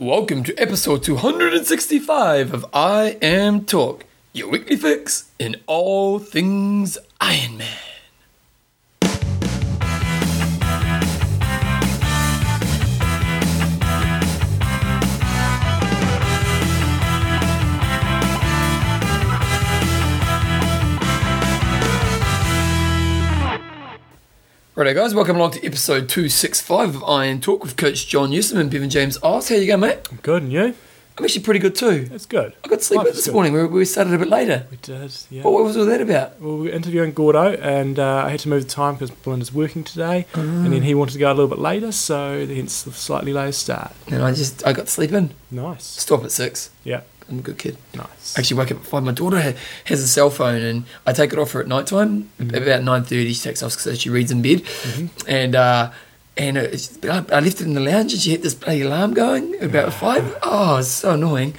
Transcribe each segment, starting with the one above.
Welcome to episode 265 of Iron Talk, your weekly fix in all things Iron Man. Righto, guys, welcome along to episode 265 of Iron Talk with Coach John Newsom and Bevan James Oz. How you going, mate? I'm Good, and you? I'm actually pretty good too. It's good. I got sleep Life this good. morning. We, we started a bit later. We did, yeah. What, what was all that about? Well, we were interviewing Gordo, and uh, I had to move the time because Belinda's working today, and then he wanted to go a little bit later, so hence the slightly later start. And I just I got to sleep in. Nice. Stop at six. Yeah, I'm a good kid. nice. Actually, wake up at five. My daughter ha- has a cell phone, and I take it off her at night time. About nine thirty, she takes off because she reads in bed. And uh, and uh, it's- I I left it in the lounge, and she had this bloody alarm going about five. Oh, it's so annoying.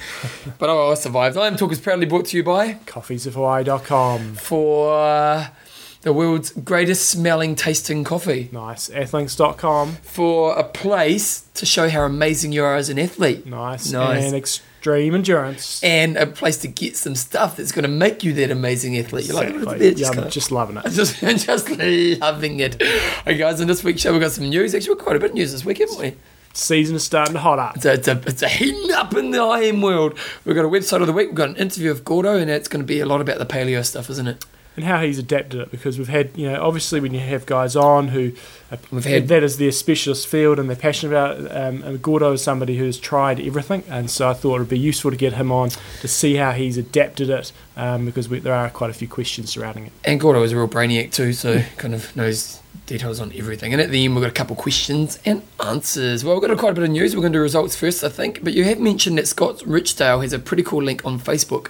But oh, I survived. I am Talk is proudly brought to you by Coffeesofhawaii.com. for uh, the world's greatest smelling, tasting coffee. Nice. Athlinks.com. For a place to show how amazing you are as an athlete. Nice. Nice. And Extreme Endurance. and a place to get some stuff that's going to make you that amazing athlete. You're like, Exactly. they're just yeah, kinda- I'm just loving it. just, just loving it. Hey guys, in this week's show, we've got some news. Actually, we've got quite a bit of news this week, haven't we? Season is starting to hot up. It's a, it's a, it's a heating up in the IM world. We've got a website of the week. We've got an interview of Gordo, and it's going to be a lot about the paleo stuff, isn't it? And how he's adapted it because we've had you know obviously when you have guys on who We've had- that is their specialist field and they're passionate about it, um, and Gordo is somebody who's tried everything and so I thought it would be useful to get him on to see how he's adapted it um, because we, there are quite a few questions surrounding it And Gordo is a real brainiac too, so kind of knows details on everything. And at the end, we've got a couple of questions and answers. Well, we've got a quite a bit of news. We're going to do results first, I think. But you have mentioned that Scott Richdale has a pretty cool link on Facebook.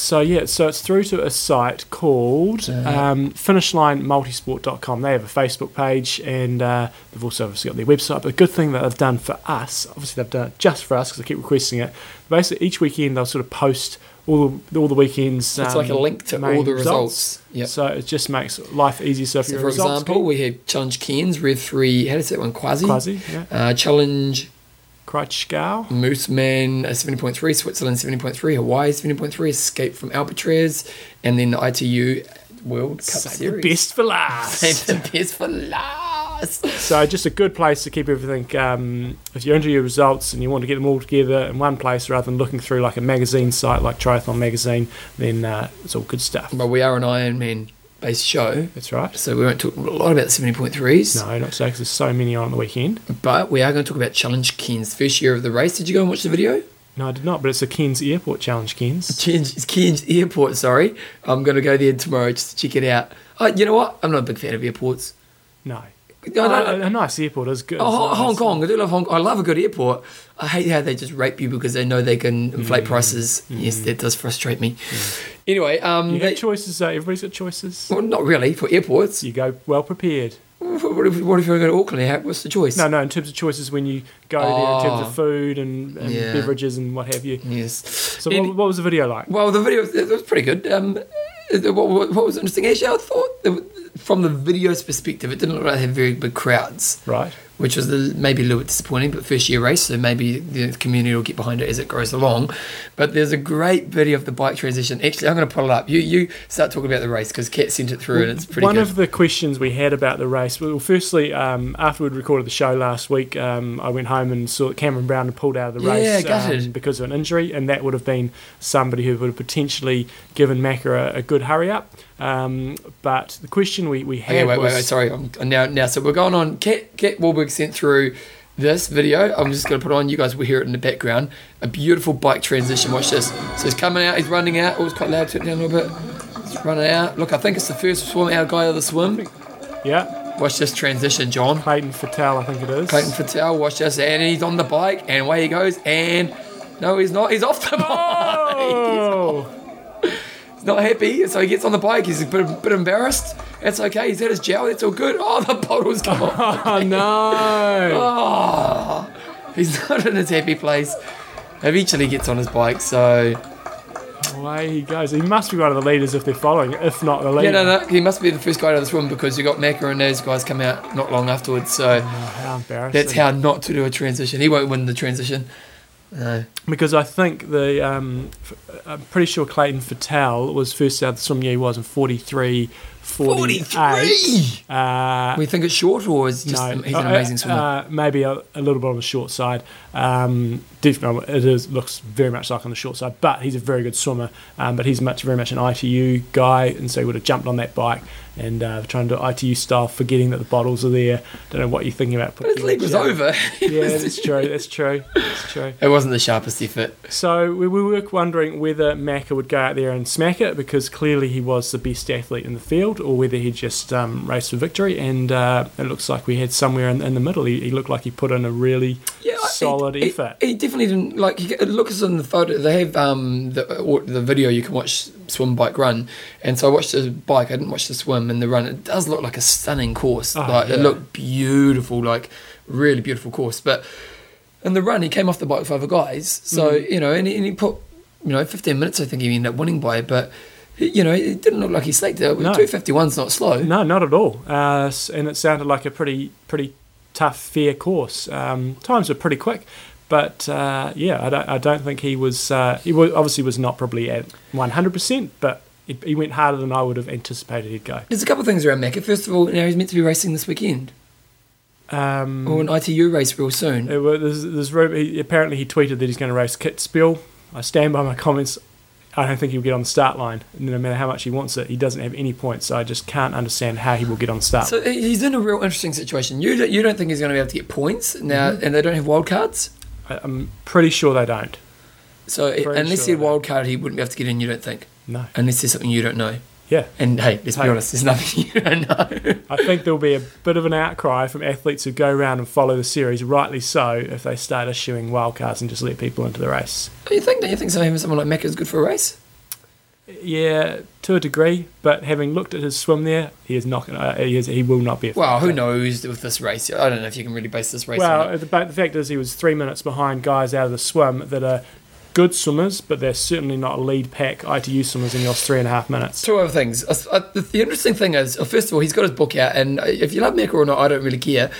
So yeah so it's through to a site called um, finishlinemultisport.com they have a Facebook page and uh, they've also obviously got their website but the good thing that they've done for us obviously they've done it just for us because I keep requesting it basically each weekend they'll sort of post all the, all the weekends So it's like a um, link to all the results. Yep. so it just makes life easier so So, for results example, we had Challenge Cairns, Rev 3, how does that one? Quassy? Quassy, yeah. Uh, Challenge Kraichgau, Mooseman, uh, 70.3, Switzerland, 70.3, Hawaii, 70.3, Escape from Alcatraz, and then the ITU World Cup save the best for last. Save the best for last. So just a good place to keep everything. Um, if you're into your results and you want to get them all together in one place rather than looking through like a magazine site like Triathlon Magazine, then uh, it's all good stuff. But we are an Ironman based show, That's right. so we won't talk a lot about the 70.3s. No, not so because there's so many on the weekend. But we are going to talk about Challenge Cairns, first year of the race. Did you go and watch the video? No, I did not, but it's a Cairns Airport Challenge, Cairns. Cairns, Cairns Airport, sorry. I'm going to go there tomorrow just to check it out. Oh, you know what? I'm not a big fan of airports. No. Uh, a nice airport is good. Oh, Hong, Hong. Kong. I do love Hong Kong. I love a good airport. I hate how they just rape you because they know they can inflate prices. Yes, that does frustrate me. Anyway, um, You have choices. Uh, everybody's got choices. well, not really for airports. You go well prepared. What if, what if you're going to Auckland? What's the choice? No, no. In terms of choices, when you go there, in terms Oh. of food and, and Yeah. beverages and what have you. Yes. So, Any- what, what was the video like? Well, the video it was pretty good. Um, what, what, was interesting? Actually, I thought from the video's perspective, it didn't look like they had very big crowds, Right. which was maybe a little bit disappointing. But first year race, so maybe the community will get behind it as it grows along. But there's a great video of the bike transition. Actually, I'm going to pull it up. You you start talking about the race because Kat sent it through, and it's pretty good. One good. of the questions we had about the race, well, firstly, um, after we'd recorded the show last week, um, I went home and saw that Cameron Brown had pulled out of the Yeah, race gutted. um, because of an injury, and that would have been somebody who would have potentially given Macca a, a good hurry up. Um, but the question we, we had Okay, wait, was wait, wait. Sorry, I'm, now, now, so we're going on. Kat, Kat Warburg sent through this video. I'm just going to put on. You guys will hear it in the background. A beautiful bike transition. Watch this. So he's coming out. He's running out. Oh, it's quite loud. Turn it down a little bit. He's running out. Look, I think it's the first swim out guy of the swim. yeah, Watch this transition, John. Clayton Fettell, I think it is. Clayton Fettell. Watch this, and he's on the bike, and away he goes. And no, he's not. He's off the bike. Oh! He's not happy, so he gets on the bike. He's a bit, a bit embarrassed. It's okay. He's had his gel. That's all good. Oh, the bottle's off. oh no! Oh, he's not in his happy place. Eventually he gets on his bike, so Away he goes. He must be one of the leaders if they're following, if not the leader. yeah, no, no, he must be the first guy to the swim because you got Macca and those guys come out not long afterwards. So Oh, how embarrassing. that's how not to do a transition. He won't win the transition. No. because I think the um, I'm pretty sure Clayton Fettell was first out of the swim year he was in 43 48 43! uh, We think it's short, or is just no, he's an uh, amazing swimmer? Uh, maybe a, a little bit on the short side. Um, definitely, it is looks very much like on the short side, but he's a very good swimmer. Um, but he's much very much an ITU guy, and so he would have jumped on that bike and uh, trying to do ITU style, forgetting that the bottles are there. Don't know what you're thinking about. But his putting leg it was over. Yeah, that's true. That's true. That's true. It wasn't the sharpest effort. So we, we were wondering whether Macca would go out there and smack it because clearly he was the best athlete in the field, or whether he just um, raced for victory. And uh, it looks like we had somewhere in, in the middle. He, he looked like he put in a really Yeah, solid he, effort. He, he definitely didn't like. He, look us in the photo. They have um the the video you can watch swim, bike, run, and so I watched the bike. I didn't watch the swim and the run. It does look like a stunning course. Oh, like it looked beautiful, like really beautiful course. But in the run, he came off the bike with other guys. So Mhm. you know, and he, and he put you know 15 minutes. I think he ended up winning by, but. You know, it didn't look like he slaked it. No. 251's not slow. No, not at all. Uh, and it sounded like a pretty pretty tough, fair course. Um, times were pretty quick, but uh, yeah, I don't, I don't think he was. Uh, he obviously was not probably at one hundred percent, but he, he went harder than I would have anticipated he'd go. There's a couple of things around Macca. First of all, know, he's meant to be racing this weekend Um, or an ITU race real soon. It wa- there's, there's, he, apparently, he tweeted that he's going to race Kitzbühel. I stand by my comments. I don't think he'll get on the start line. No matter how much he wants it, he doesn't have any points. So I just can't understand how he will get on the start. So he's in a real interesting situation. You don't, you don't think he's going to be able to get points now, Mm-hmm. and they don't have wild cards. I, I'm pretty sure they don't. So Pretty unless sure they wild card, he wouldn't be able to get in. You don't think? No. Unless there's something you don't know. Yeah. And hey, let's be honest, there's nothing you don't know. I think there'll be a bit of an outcry from athletes who go around and follow the series, rightly so, if they start issuing wildcards and just let people into the race. Do you think? Do you think someone like Macca is good for a race? Yeah, to a degree, but having looked at his swim there, he is not. Gonna, uh, he, is, he will not be. Well, who knows with this race? I don't know if you can really base this race on Well, the, but the fact is, he was three minutes behind guys out of the swim that are good swimmers, but they're certainly not lead pack ITU swimmers, in lost three and a half minutes. Two other things. Uh, uh, the, interesting thing is, first of all, he's got his book out, and if you love Macca or not, I don't really care.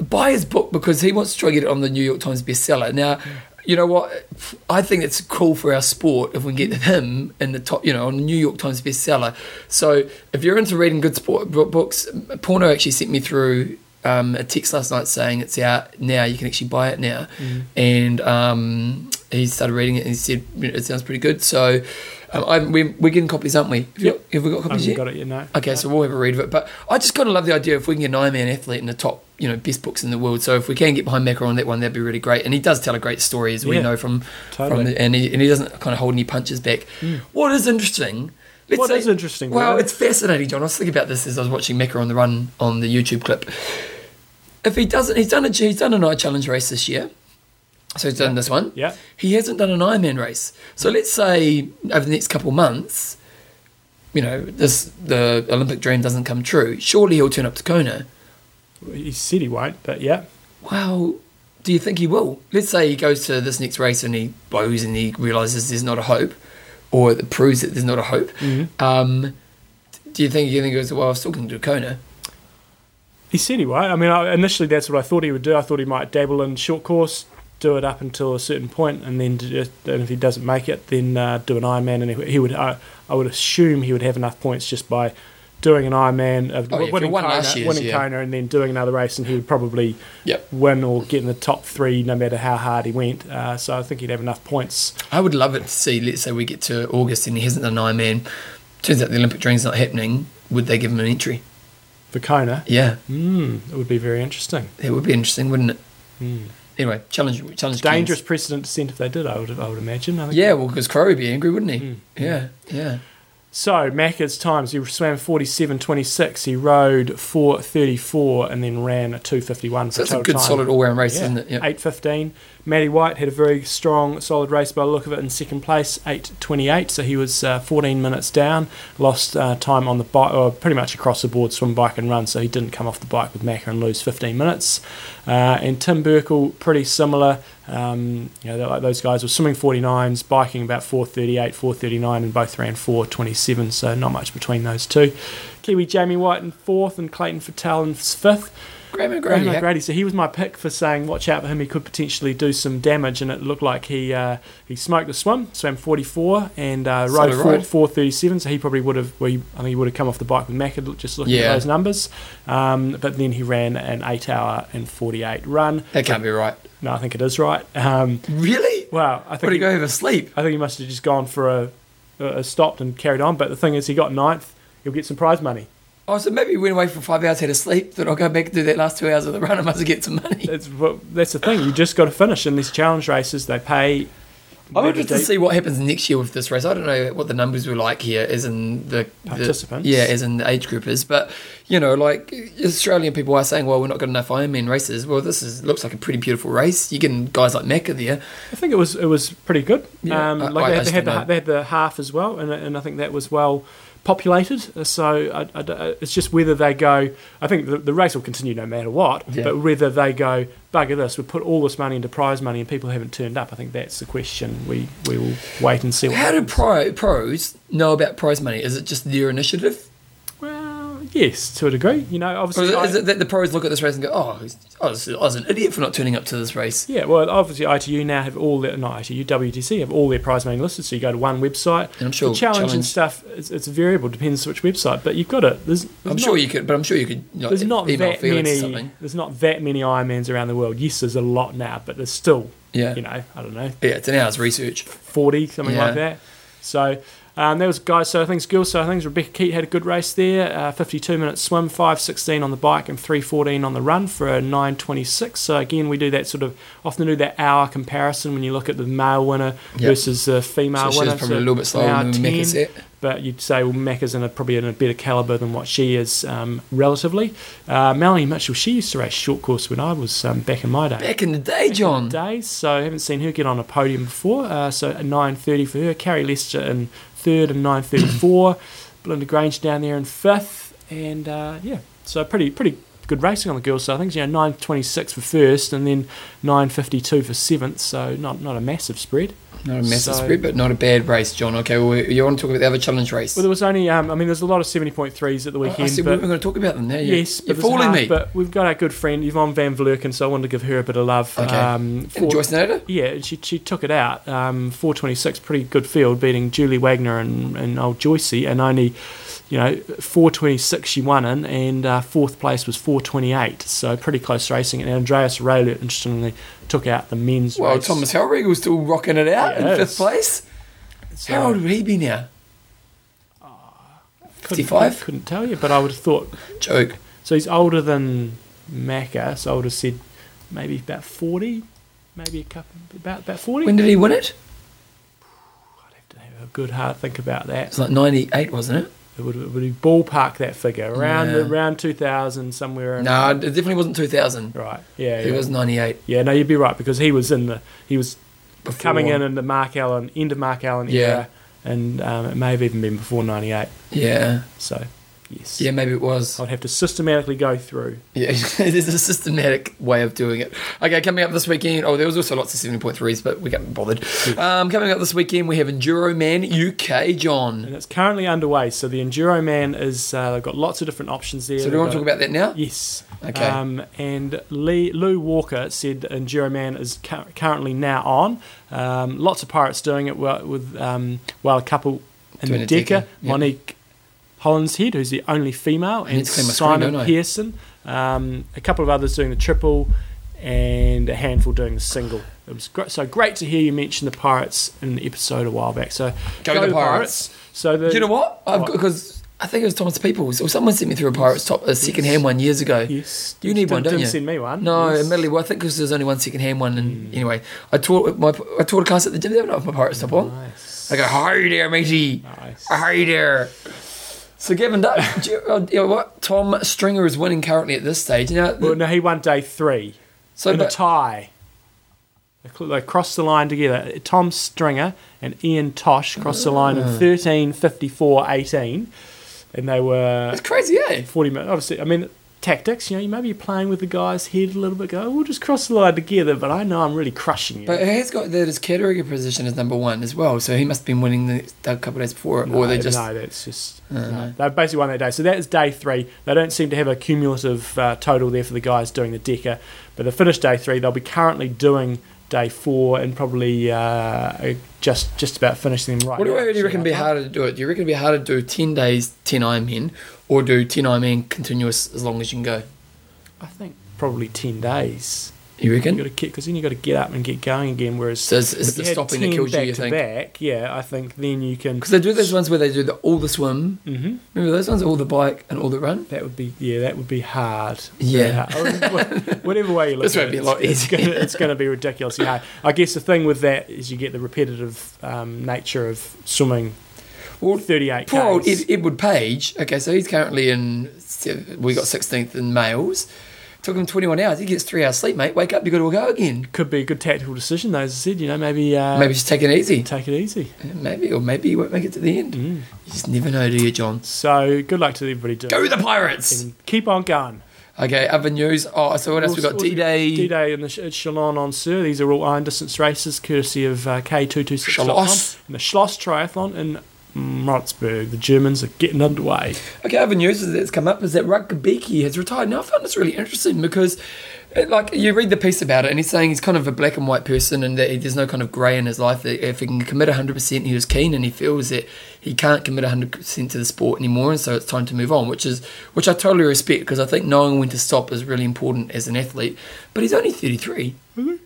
Buy his book because he wants to try to get it on the New York Times bestseller. Now, you know what? I think it's cool for our sport if we can get him in the top, you know, on the New York Times bestseller. So if you're into reading good sport books, Porno actually sent me through um, a text last night saying it's out now. You can actually buy it now, and um, he started reading it and he said it sounds pretty good. So um, I, we, we're getting copies, aren't we? Have, you, have we got copies yet? got it yet, no. Okay, so we'll have a read of it. But I just kind of love the idea if we can get an Ironman athlete in the top, you know, best books in the world. So if we can get behind Macca on that one, that'd be really great. And he does tell a great story, as we Yeah, know from totally. from the, and he and he doesn't kind of hold any punches back. What is interesting? Let's What say- is interesting? Well, really? it's fascinating, John. I was thinking about this as I was watching Macca on the run on the YouTube clip. If he doesn't, he's done a he's done a night challenge race this year. So he's done this one. yeah. He hasn't done an Ironman race. So let's say over the next couple of months, you know, this the Olympic dream doesn't come true. Surely he'll turn up to Kona. He said he won't, but yeah. Well, do you think he will? Let's say he goes to this next race and he blows and he realizes there's not a hope, or it proves that there's not a hope. Mm-hmm. Um, do you think he then goes, well, I was talking to Kona? He said he won't. I mean, initially that's what I thought he would do. I thought he might dabble in short course, do it up until a certain point, and then just, and if he doesn't make it, then uh, do an Ironman. And he, he would, I, I would assume he would have enough points just by doing an Ironman of Oh, yeah, winning, Kona, winning yeah. Kona, and then doing another race, and he would probably Yep. win or get in the top three, no matter how hard he went. Uh, so I think he'd have enough points. I would love it to see, let's say we get to August and he hasn't done an Ironman. Turns out the Olympic dream's not happening. Would they give him an entry? For Kona, Yeah, mm, it would be very interesting. It would be interesting, wouldn't it? Mm. Anyway, challenge, challenge. Dangerous precedent to set if they did. I would, I would imagine. I Yeah, well, because Crow would be angry, wouldn't he? Mm. Yeah, yeah. So Macca's times he swam forty seven twenty six. He rode four thirty four and then ran a two fifty one. So it's a good, solid all-round race, isn't it? Yeah. Eight fifteen. Matty White had a very strong, solid race by the look of it in second place, eight twenty eight. So he was uh, fourteen minutes down. Lost uh, time on the bike, or pretty much across the board, swim, bike, and run. So he didn't come off the bike with Macca and lose fifteen minutes. Uh, and Tim Berkel, pretty similar. Um, you know, like those guys were swimming 49s, biking about 438, 439, and both ran 427, so not much between those two. Kiwi Jamie White in fourth, and Clayton Fettell in fifth. Graham O'Grady. Graham. O'Grady. So he was my pick for saying, watch out for him. He could potentially do some damage, and it looked like he uh, he smoked the swim, swam 44, and uh, rode did four, Ryan. 437. So he probably would have. Well, he, I think he would have come off the bike with Macca just looking Yeah. at those numbers. Um, but then he ran an eight hour and 48 run. That can't be right. No, I think it is right. Um, Really? well, I think did he he, go over sleep? I think he must have just gone for a, a, a stopped and carried on. But the thing is, he got ninth. He'll get some prize money. Oh, so maybe he went away for five hours, had a sleep. Then I'll go back and do that last two hours of the run. I must get some money. That's what, that's the thing. You just got to finish in these challenge races. They pay. I'm interested to see what happens next year with this race. I don't know what the numbers were like here, as in the the- Participants. yeah, as in the age groupers. But you know, like Australian people are saying, well, we're not got enough Ironman races. Well, this is looks like a pretty beautiful race. You getting guys like Macca there. I think it was it was pretty good. Yeah, um, like I- they, I they, had the, they had the half as well, and, and I think that was well populated. So I, I- uh, it's just whether they go. I think the, the race will continue no matter what. Yeah. But whether they go bugger this, we put all this money into prize money, and people haven't turned up. I think that's the question. We we will wait and see. What How do pro, pros know about prize money? Is it just their initiative? Yes, to a degree. You know, obviously. it, I- is it that the pros look at this race and go, oh, I was, I was an idiot for not turning up to this race? Yeah, well, obviously ITU now have all their not ITU WTC have all their prize money listed. So you go to one website. And I'm sure the challenge, and stuff it's, it's variable, depends which website. But you've got it. There's, there's I'm not, sure you could, but I'm sure you could. Like, There's not that many. There's not that many Ironmans around the world. Yes, there's a lot now, but there's still, Yeah, you know, I don't know, yeah, it's an hour's research. forty something Yeah. like that. So. Um, there was guys, so I think girls, so I think Rebekah Keat had a good race there. Uh, 52 minute swim, 5.16 on the bike, and 3.14 on the run for a 9.26. So again, we do that sort of often do that hour comparison when you look at the male winner Yep. versus the female So winner. was probably So a little bit slower than Macca 10, set. but you'd say well, Macca's in a, probably in a better calibre than what she is um, relatively. Uh, Melanie Mitchell, she used to race short course when I was um, back in my day. Back in the day, John. Days, so I haven't seen her get on a podium before. Uh, so a 9.30 for her. Carrie Lester in third and 9.34. Belinda Granger down there in fifth. And uh, yeah, so pretty pretty good racing on the girls' side. I think you know 9.26 for first and then 9.52 for seventh. So not not a massive spread. Not a massive So- spread, but not a bad race, John. Okay, well, you want to talk about the other challenge race? Well, there was only um, I mean, there's a lot of 70.3s at the I weekend. said we but were going to talk about them now. You're, Yes, but you're fooling me. But we've got our good friend Yvonne Van Vlerken, so I wanted to give her a bit of love. Okay. Um, And for- Joyce Nader? yeah, she she took it out. Um, 426, pretty good field, beating Julie Wagner and, and old Joycey, and only, you know, 426 she won in, and uh, fourth place was 428. So pretty close racing. And Andreas Raelert, interestingly, took out the men's Well, race. Thomas was still rocking it out Yeah, in fifth it's- place. So- How old would he be now? couldn't- 55? Couldn't tell you, but I would have thought. Joke. So he's older than Macca, so I would have said maybe about 40, maybe a couple, about about 40. When did he win it? I'd have to have a good hard think about that. It's like 98, wasn't it? It would, it would be ballpark that figure around Yeah. around 2000 somewhere. No, it definitely wasn't 2000. Right. Yeah. It yeah. was 98. Yeah. No, you'd be right because he was in the he was Before. coming in in the Mark Allen end of Mark Allen Yeah. era, and um, it may have even been before '98. Yeah. So, yes. Yeah, maybe it was. I'd have to systematically go through. Yeah, there's a systematic way of doing it. Okay, coming up this weekend. Oh, there was also lots of 7.3s, but we got bothered. Um, coming up this weekend, we have Enduro Man UK, John. And it's currently underway. So the Enduro Man is uh, they've got lots of different options there. So do They've you want to talk about that now? Yes. Okay. Um, and Lee, Lou Walker said Enduro Man is cu- currently now on. Um, lots of pirates doing it well, with um, well a couple in the a Decker, Decker, yep. Monique Hollinshead, who's the only female, and need to screen, Simon? Pearson. Um, a couple of others doing the triple, and a handful doing the single. It was great, so great to hear you mention the pirates in the episode a while back. So Go the Pirates. So the you know what? I've What? got because I think it was Thomas Peoples or someone sent me through a Pirates top a second hand one years ago. yes, You need one, didn't, don't didn't you? send me one. No, yes. admittedly, well, I think because there's only one second hand one. And anyway, I taught my I taught a class at the gym the other night with my Pirates top on. Nice. I go, hi there, matey. Nice. Hi there. So given that, you, uh, you know what? Tom Stringer is winning currently at this stage. Now, Well, no, he won day three so in a tie. They, cl- they crossed the line together. Tom Stringer and Ian Tosh crossed the line Ah. in 13 54 18. And they were it's crazy, eh? 40 minutes. Obviously, I mean, tactics. You know, you maybe you're playing with the guy's head a little bit. Go, we'll just cross the line together, but I know I'm really crushing you. But he has got that his Katerega position as number one as well, so he must have been winning the, the couple of days before, no, or they just. no, that's just Uh, no. no. they basically won that day. So that is day three. They don't seem to have a cumulative uh, total there for the guys doing the decker, but they finished day three. They'll be currently doing day four and probably uh, just just about finishing them right. What do now, you reckon be harder to do it? Do you reckon it'd be harder to do 10 days, 10 Ironmen, or do 10 Ironmen continuous as long as you can go? I think probably ten days. You You reckon? got to because then you got to get up and get going again. Whereas So it's if the you stopping that 10 kills you, back you think? back, yeah, I think then you can. Because they do those ones where they do the, all the swim. hmm Remember those ones, all the bike and all the run? That would be yeah, that would be hard. Yeah. Hard. Whatever way you look This at won't it, be a lot it's, easier. It's gonna, it's gonna be ridiculously hard. I guess the thing with that is you get the repetitive um, nature of swimming. Well, Thirty-eight. Poor old Ed, Edward Page. Okay, so he's currently in. We got 16th in males. Took him 21 hours. He gets three hours sleep, mate. Wake up, you got to go again. Could be a good tactical decision, though. As I said, you know, maybe uh, Maybe just take it easy. take it easy. Maybe, or maybe you won't make it to the end. Mm. You just never know, do you, John? So good luck to everybody doing. Go the Pirates! And keep on going. Okay, other news. Oh, so what else we got? Also- D Day. D-Day and the Chalon on Sur. These are all iron distance races, courtesy of uh, K226. Schloss. And the Schloss Triathlon in Moritzburg. The Germans are getting underway. Okay, other news that's come up is that Rutger Beaky has retired. Now, I found this really interesting because, uh, like, you read the piece about it, and he's saying he's kind of a black and white person, and that he, there's no kind of grey in his life. If he can commit 100%, he was keen, and he feels that he can't commit 100% to the sport anymore, and so it's time to move on. Which is, which I totally respect because I think knowing when to stop is really important as an athlete. But he's only 33.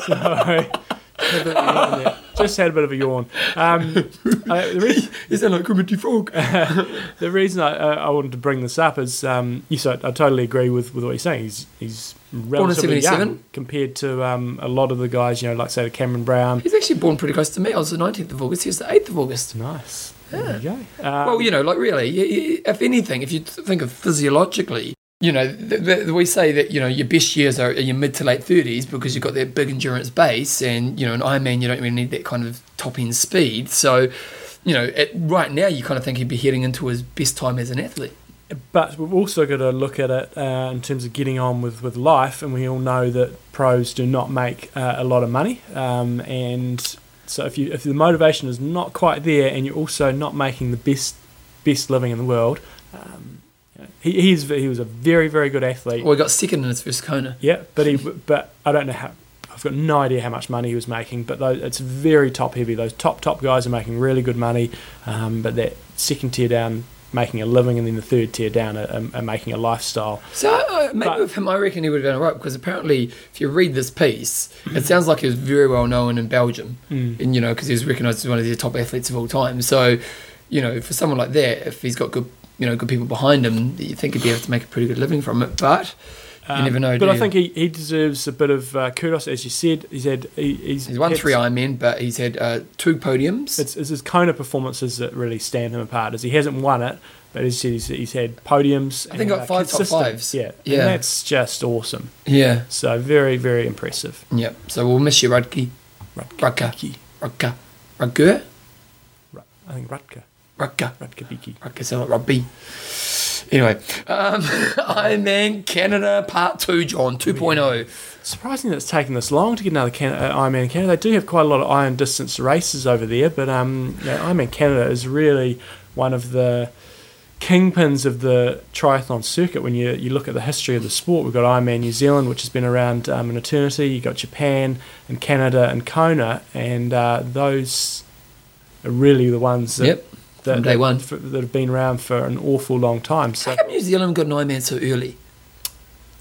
So, had a bit of a yawn there. just had a bit of a yawn. Um, uh, the, reason, You sound like the Frog. the reason I, uh, I wanted to bring this up is, um, yes, I, I totally agree with, with what you're saying. He's, he's relatively 77? young compared to um, a lot of the guys, you know, like say the Cameron Brown. He's actually born pretty close to me. I was the 19th of August. He was the 8th of August. Nice. There you go. Um, Well, you know, like really, if anything, if you think of physiologically, you know, we say that, you know, your best years are your mid to late 30s because you've got that big endurance base and, you know, an Ironman, you don't really need that kind of top end speed. So, you know, at, right now, you kind of think he'd be heading into his best time as an athlete. But we've also got to look at it uh, in terms of getting on with, with life, and we all know that pros do not make uh, a lot of money. Um, and so if you if the motivation is not quite there, and you're also not making the best best living in the world, um, he he's, he was a very very good athlete. Well, he got second in his first Kona. Yeah, but he but I don't know how. I've got no idea how much money he was making, but those, it's very top heavy. Those top top guys are making really good money, um, but that second tier down making a living, and then the third tier down are, are, making a lifestyle. So uh, maybe But- with him, I reckon he would have been alright because apparently, if you read this piece, it sounds like he was very well known in Belgium. Mm. and you know because he was recognised as one of the top athletes of all time. So, you know, for someone like that, if he's got good, you know, good people behind him, that you think he'd be able to make a pretty good living from it. But you never know. Um, But I think he, he deserves a bit of uh, kudos, as you said. He's had he, he's, he's won had- three Ironmen, but he's had uh, two podiums. It's, it's his Kona performances that really stand him apart. As he hasn't won it, but as you said, he's, he's had podiums. I think and, got uh, five top fives. Yeah, Yeah. and that's just awesome. yeah, So very very impressive. yeah. So we'll miss you, Rudke, Rutger, Biki. Rutger, Rutger, I think Rutger. Rutger. Rutger Biki. Rutger rugby. Anyway, um, Ironman Canada Part Two, John oh. 2.0. Surprising that it's taken this long to get another Can- uh, Ironman Canada. They do have quite a lot of iron distance races over there, but um, you know, Ironman Canada is really one of the kingpins of the triathlon circuit. When you, you look at the history of the sport, we've got Ironman New Zealand, which has been around um, an eternity. You've got Japan and Canada and Kona, and uh, those are really the ones that, Yep. That, from day one. for, that have been around for an awful long time. So How come New Zealand got an Ironman so early?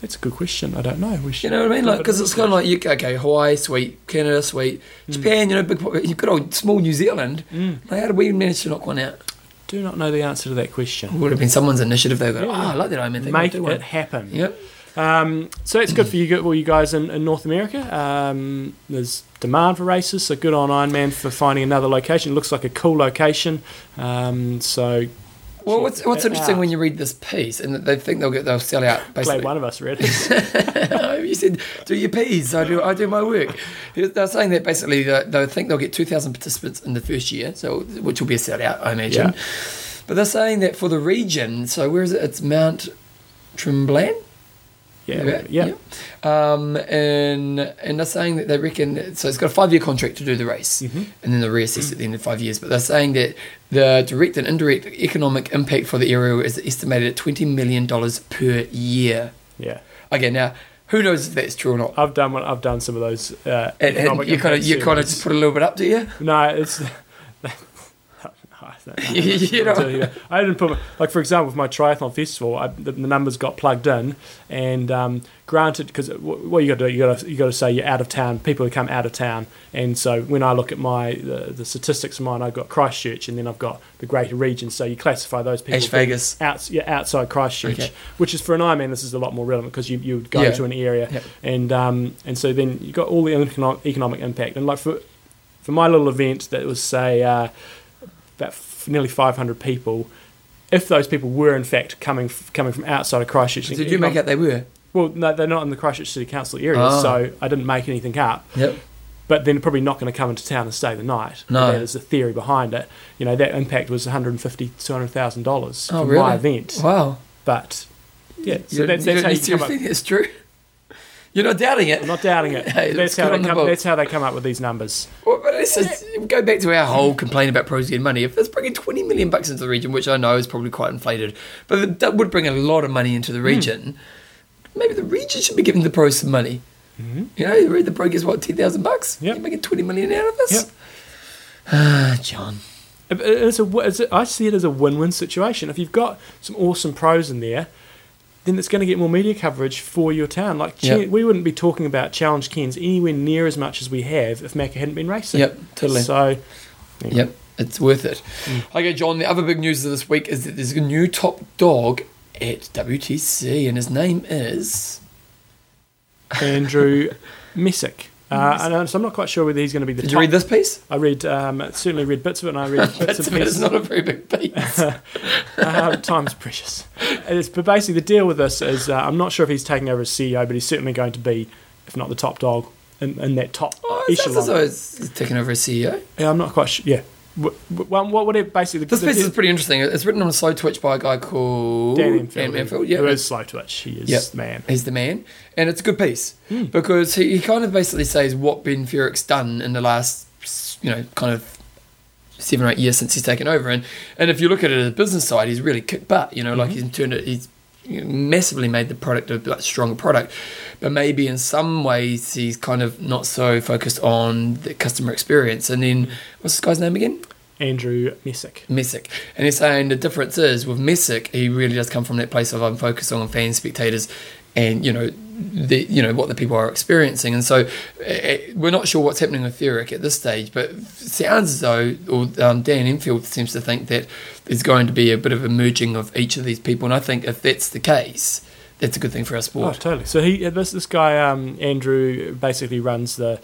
that's a good question. I don't know. We should You know what I mean? Like, because it's kind of like you okay, Hawaii, sweet, Canada, sweet, Japan, you know, big, you good old small New Zealand. Mm. Like, how did we manage to knock one out? Do not know the answer to that question. It would have been someone's initiative. They go, Yeah. oh, I like that Ironman thing. Make it one." happen. Yep. Um, so it's good for you, all you guys in, in North America. Um, there's demand for races, so good on Ironman for finding another location. It looks like a cool location. Um, so Well, what's what's interesting out. when you read this piece and they think they'll get they'll sell out glad basically. one of us read it. you said do your P's. I do I do my work. They're saying that basically they, they think they'll get two thousand participants in the first year, so which will be a sell out, I imagine. Yeah. But they're saying that for the region, so where is it? It's Mount Tremblant. Yeah, yeah. Um, and and they're saying that they reckon so it's got a five year contract to do the race, Mm-hmm. and then they'll reassess at the end of five years. But they're saying that the direct and indirect economic impact for the area is estimated at twenty million dollars per year. yeah. Okay, now who knows if that's true or not? I've done one. I've done some of those. Uh, And, and you kind of you kind of just put a little bit up, do you? No, it's. You know. I didn't put like for example with my triathlon festival, I, the, the numbers got plugged in, and um, granted, because what you got to do, you got to you got to say you're out of town. People who come out of town, and so when I look at my the, the statistics of mine, I've got Christchurch, and then I've got the greater region. So you classify those people. Ash Vegas. Out, yeah, outside Christchurch, Okay. which is for an Ironman. This is a lot more relevant because you, you would go Yeah. to an area, Yep. and um, and so then you got all the economic, economic impact. And like for for my little event, that was say uh, about nearly 500 people. If those people were in fact coming coming from outside of Christchurch, So did you make out they were? Well, no, they're not in the Christchurch City Council area, Ah. so I didn't make anything up. Yep. But then they're probably not going to come into town and stay the night. No. that is the theory behind it. You know, that impact was 150 200,000 dollars Oh, for really? my event. Wow. But yeah, so that's, you that's don't how you come up. think it's true. You're not doubting it. I'm not doubting it. Hey, that's, how they come, that's how they come up with these numbers. Well, but it's, it's, go back to our whole complaint about pros getting money. If it's bringing 20 million bucks into the region, which I know is probably quite inflated, but that would bring a lot of money into the region. Maybe the region should be giving the pros some money. You know, you read the pro gets what 10,000 bucks. Yep. You're making 20 million out of this. Yep. Ah, John. It- It's a, it's a, I see it as a win-win situation. If you've got some awesome pros in there, then it's going to get more media coverage for your town. Like Ch- Yep. we wouldn't be talking about Challenge Cairns anywhere near as much as we have if Macca hadn't been racing. Yep, totally. So Yep, it's worth it. Mm. Okay, John, the other big news of this week is that there's a new top dog at WTC, and his name is. Andrew Messick. Uh, and I'm- so I'm not quite sure whether he's going to be the Did top. you read this piece? I read um, certainly read bits of it, and I read bits That's of a bit, it's not a very big piece. uh, time's precious. It's, but basically, the deal with this is uh, I'm not sure if he's taking over as CEO, but he's certainly going to be, if not the top dog, in, in that top oh, it sounds echelon. as though it's taking over as CEO. Yeah, I'm not quite sure. Yeah. Wh- wh- Well, what would it basically? This piece is pretty interesting. It's written on a slow twitch by a guy called Dan Empfield, Dan Empfield, Yeah, is slow twitch. He is Yep. the man. he's the man, and it's a good piece Hmm. because he, he kind of basically says what Ben Fertic's done in the last, you know, kind of seven or eight years since he's taken over, and and if you look at it as a business side, he's really kicked butt. You know, like Mm-hmm. he's turned it, he's massively made the product a like, stronger product, but maybe in some ways he's kind of not so focused on the customer experience. And then what's this guy's name again? Andrew Messick. Messick. And he's saying the difference is with Messick, he really does come from that place of I'm focused on fans, spectators, and you know, the you know what the people are experiencing. And so uh, we're not sure what's happening with Thuric at this stage, but sounds as though, or um, Dan Empfield seems to think that there's going to be a bit of a merging of each of these people. And I think if that's the case, that's a good thing for our sport. Oh, totally. So he this this guy um, Andrew basically runs the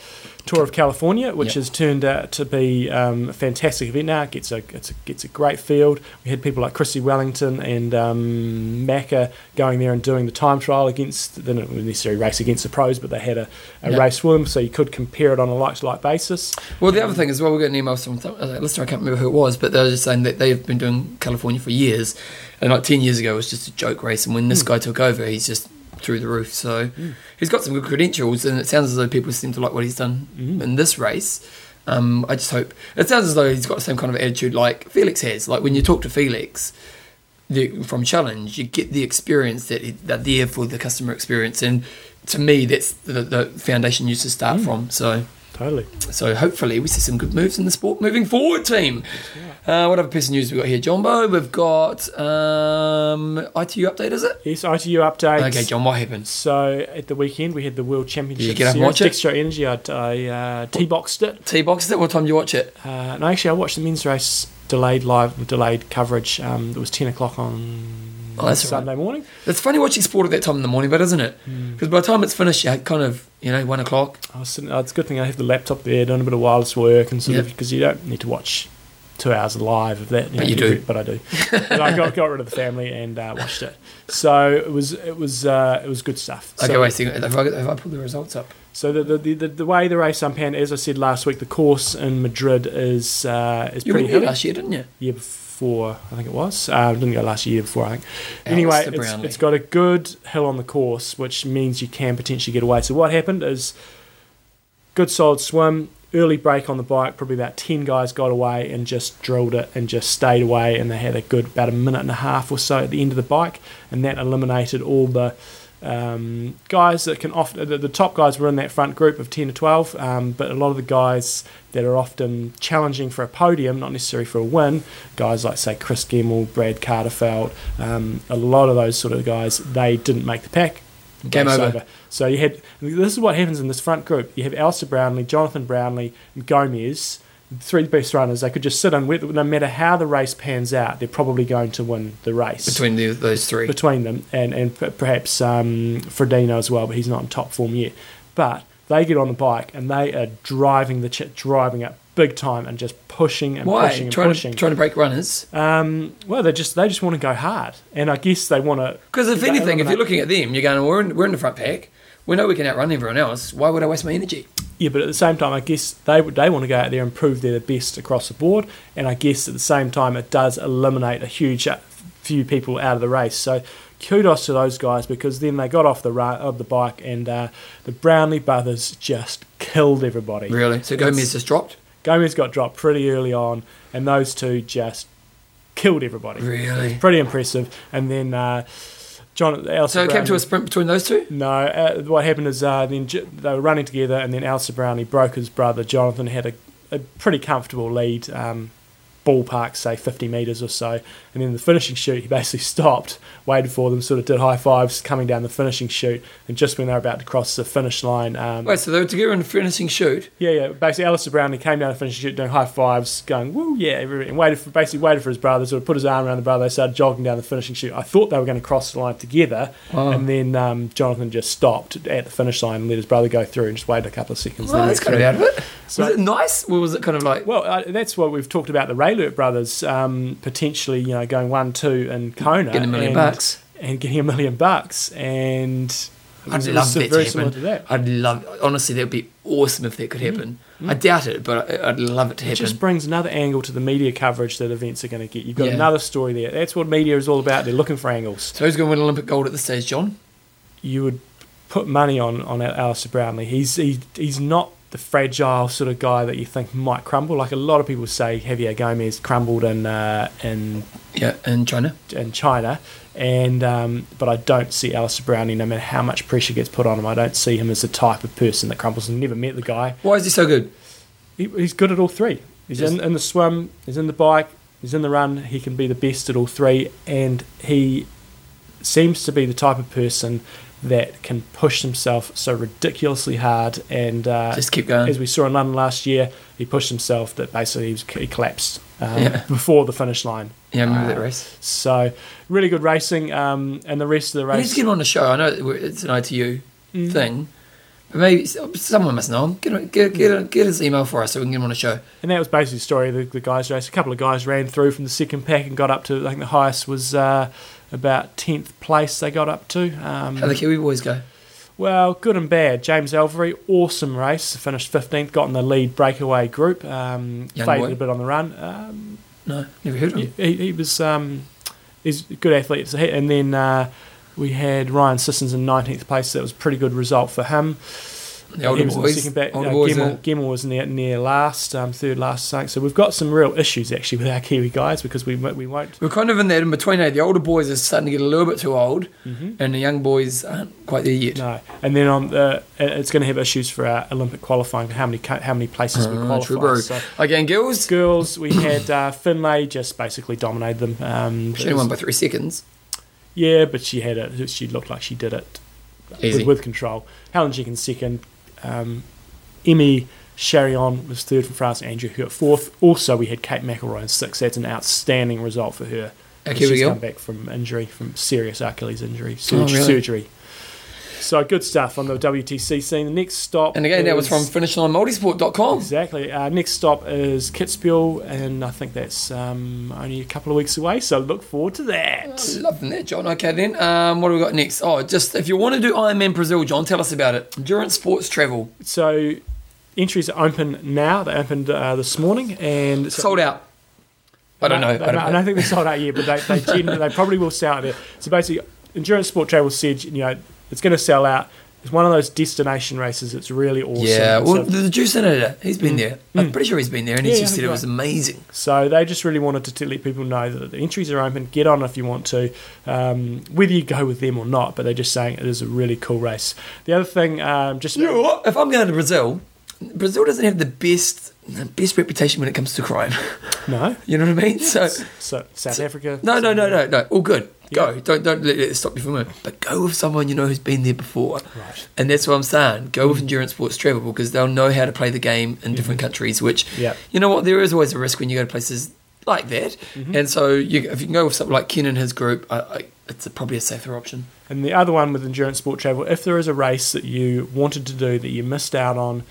tour of California, which Yep. has turned out to be um, a fantastic event. Now it gets a it's a, gets a great field. We had people like Chrissie Wellington and um, Macca going there and doing the time trial against. They didn't necessarily race against the pros, but they had a, a Yep. race with them, so you could compare it on a like to like basis. Well, the other thing as well, we got an email from a listener, I can't remember who it was, but they were just saying that they've been doing California for years. And like 10 years ago, it was just a joke race. And when this guy took over, he's just through the roof. So hmm. he's got some good credentials, and it sounds as though people seem to like what he's done hmm. in this race. Um, I just hope it sounds as though he's got the same kind of attitude like Felix has. Like when you talk to Felix the, from Challenge, you get the experience that it, they're there for the customer experience, and to me, that's the, the foundation you used to start hmm. from. So Totally. so hopefully we see some good moves in the sport moving forward, team. Uh, what other piece of news we got here, Jumbo? We've got um, ITU update, is it? Yes, ITU update. Okay, John, what happens? So at the weekend we had the World Championship Did you get up and watch it? Dextro Energy. I, I uh, T-boxed it. T-boxed it. What time did you watch it? Uh, no, actually, I watched the men's race delayed live, delayed coverage. Um, it was ten o'clock on Oh, that's Sunday morning. It's funny watching sport at that time in the morning, but isn't it? Because by the time it's finished, you kind of, you know, one o'clock. I was sitting, oh, it's a good thing I have the laptop there, doing a bit of wireless work and sort of because you don't need to watch two hours live of that. But you do. But I do. but I got, got rid of the family and uh, watched it. So it was it was uh, it was good stuff. Okay, so, wait, see, have I, have I pulled the results up? So the, the, the, the way the race unpanned, as I said last week, the course in Madrid is uh, is You pretty hilly. last year, didn't you? before. Before, I think it was. Uh, didn't go last year before, I think. Anyway, it's, it's got a good hill on the course, which means you can potentially get away. So what happened is good solid swim, early break on the bike. Probably about ten guys got away and just drilled it and just stayed away. And they had a good about a minute and a half or so at the end of the bike, and that eliminated all the um, guys that can often the, the top guys were in that front group of 10 to 12 um, but a lot of the guys that are often challenging for a podium not necessarily for a win guys like say Chris Gemmell Brad Kahlefeldt um, a lot of those sort of guys they didn't make the pack. Game Race over. so you had this is what happens in this front group. You have Alistair Brownlee Jonathan Brownlee and Gomez three best runners they could just sit on no matter how the race pans out they're probably going to win the race between the, those three. between them, and and p- perhaps um, Frodeno as well, but he's not in top form yet. But they get on the bike and they are driving the ch- driving up big time and just pushing and Why? pushing and Trying pushing. to, trying to break runners? um, well, they just they just want to go hard, and I guess they want to. Because if anything, if you're looking at them, you're going, we're in, we're in the front pack. We know we can outrun everyone else. Why would I waste my energy? Yeah, but at the same time, I guess they would they want to go out there and prove they're the best across the board, and I guess at the same time, it does eliminate a huge uh, few people out of the race. So kudos to those guys because then they got off the ri- of the bike, and uh, the Brownlee brothers just killed everybody. Really? So Gomez just dropped? Gomez got dropped pretty early on, and those two just killed everybody. Really? Pretty impressive. And then uh, John, Alistair So it came to a sprint between those two? no, uh, what happened is uh, then J- they were running together, and then Alistair Brownlee broke his brother. Jonathan had a, a pretty comfortable lead, um, ballpark, say 50 metres or so. And then the finishing shoot, he basically stopped, waited for them, sort of did high fives coming down the finishing shoot. And just when they were about to cross the finish line, um, Wait, so they were together in the finishing shoot. yeah, yeah. Basically, Alistair Brownlee came down the finishing shoot doing high fives, going woo, yeah, and waited for basically waited for his brother, sort of put his arm around the brother. They started jogging down the finishing shoot. I thought they were going to cross the line together, Wow. and then um, Jonathan just stopped at the finish line and let his brother go through, and just waited a couple of seconds. Well, that's kind of out of it. So- was it nice? Or was it kind of like, Well, uh, that's what we've talked about the Raelert brothers um, potentially, you know, going one two and Kona getting a million and, bucks? and getting a million bucks, and I'd love that very to similar happen. to that. I'd love, honestly, that would be awesome if that could happen. Mm. I doubt it, but I'd love it to It happen. just brings another angle to the media coverage that events are going to get. You've got Yeah. another story there. That's what media is all about. They're looking for angles. so who's going to win Olympic gold at this stage, John? You would put money on on Alistair Brownlee. He's he, he's not the fragile sort of guy that you think might crumble. Like a lot of people say, Javier Gomez crumbled in uh, in Yeah, in China. in China, and um, but I don't see Alistair Brownlee. No matter how much pressure gets put on him, I don't see him as the type of person that crumbles. I've never met the guy. Why is he so good? He, he's good at all three. He's Just- in, in the swim, he's in the bike, he's in the run. He can be the best at all three, and he seems to be the type of person that can push himself so ridiculously hard. And uh, Just keep going. as we saw in London last year, he pushed himself that basically he, was, he collapsed um, Yeah. before the finish line. Yeah, I remember Uh, that race. So really good racing, um, and the rest of the race. to get him on the show. I know it's an ITU Mm. thing, but maybe someone must know him. Get, him- get, get, get his email for us so we can get him on the show. And that was basically the story of the, the guys' race. A couple of guys ran through from the second pack and got up to, I think the highest was uh, about 10th place they got up to. Um, How the Kiwi boys go? well, good and bad. James Elvery, awesome race. Finished 15th, got in the lead breakaway group. Um, faded boy. a bit on the run. Um, No, never heard of him. he, he was um, he's a good athlete. So he- And then uh, we had Ryan Sissons in 19th place. That was a pretty good result for him. The He older was in the boys. second back. older uh, boys Gemmell, are- Gemmell was near, near last, um, third last. So we've got some real issues actually with our Kiwi guys because we we won't. We're kind of in that in between. Eh? The older boys are starting to get a little bit too old, Mhm. and the young boys aren't quite there yet. No, and then on the it's going to have issues for our Olympic qualifying. How many how many places we Ah, qualify? true. So Again, girls, girls, we had uh, Findlay just basically dominated them. Um, she only won by three seconds. yeah, but she had it. She looked like she did it Easy. with, with control. Helen Jenkins second. Um, Emmie Charayron was third from France. Andrea Hewitt fourth. Also, we had Kate McIlroy in sixth. That's an outstanding result for her. Our She's come back from injury, from serious Achilles injury, Oh, really? surgery. So good stuff on the WTC scene. The next stop, And again, that was is- from finishlinemultisport.com. exactly. Uh, next stop is Kitzbühel, and I think that's um, only a couple of weeks away. So look forward to that. Loving that, John. Okay, then. Um, what do we got next? Oh, just if you want to do Ironman Brazil, John, tell us about it. Endurance Sports Travel. So entries are open now. They opened uh, this morning, and Sold out. I don't know. I I don't, don't I don't think they're sold out yet, but they they, they probably will sell out there. So basically, Endurance Sport Travel said, you know, it's going to sell out. It's one of those destination races. It's really awesome. Yeah, well, so, the, Juice Senator, he's been there. I'm pretty sure he's been there, and he Yeah, just said it was amazing. so they just really wanted to t- let people know that the entries are open. Get on if you want to, um, whether you go with them or not. But they're just saying it is a really cool race. The other thing, um, just You know what? If I'm going to Brazil, Brazil doesn't have the best the best reputation when it comes to crime. no, You know what I mean? So so South Africa. no, no, no, no, no. All good. Go. Yeah. Don't don't let it stop you from it. But go with someone you know who's been there before. Right. And that's what I'm saying. Go with mm. endurance sports travel because they'll know how to play the game in mm-hmm. different countries. Which Yeah. you know what? There is always a risk when you go to places like that. Mm-hmm. And so you, if you can go with something like Ken and his group, I, I, it's a, probably a safer option. And the other one with endurance sport travel, if there is a race that you wanted to do that you missed out on,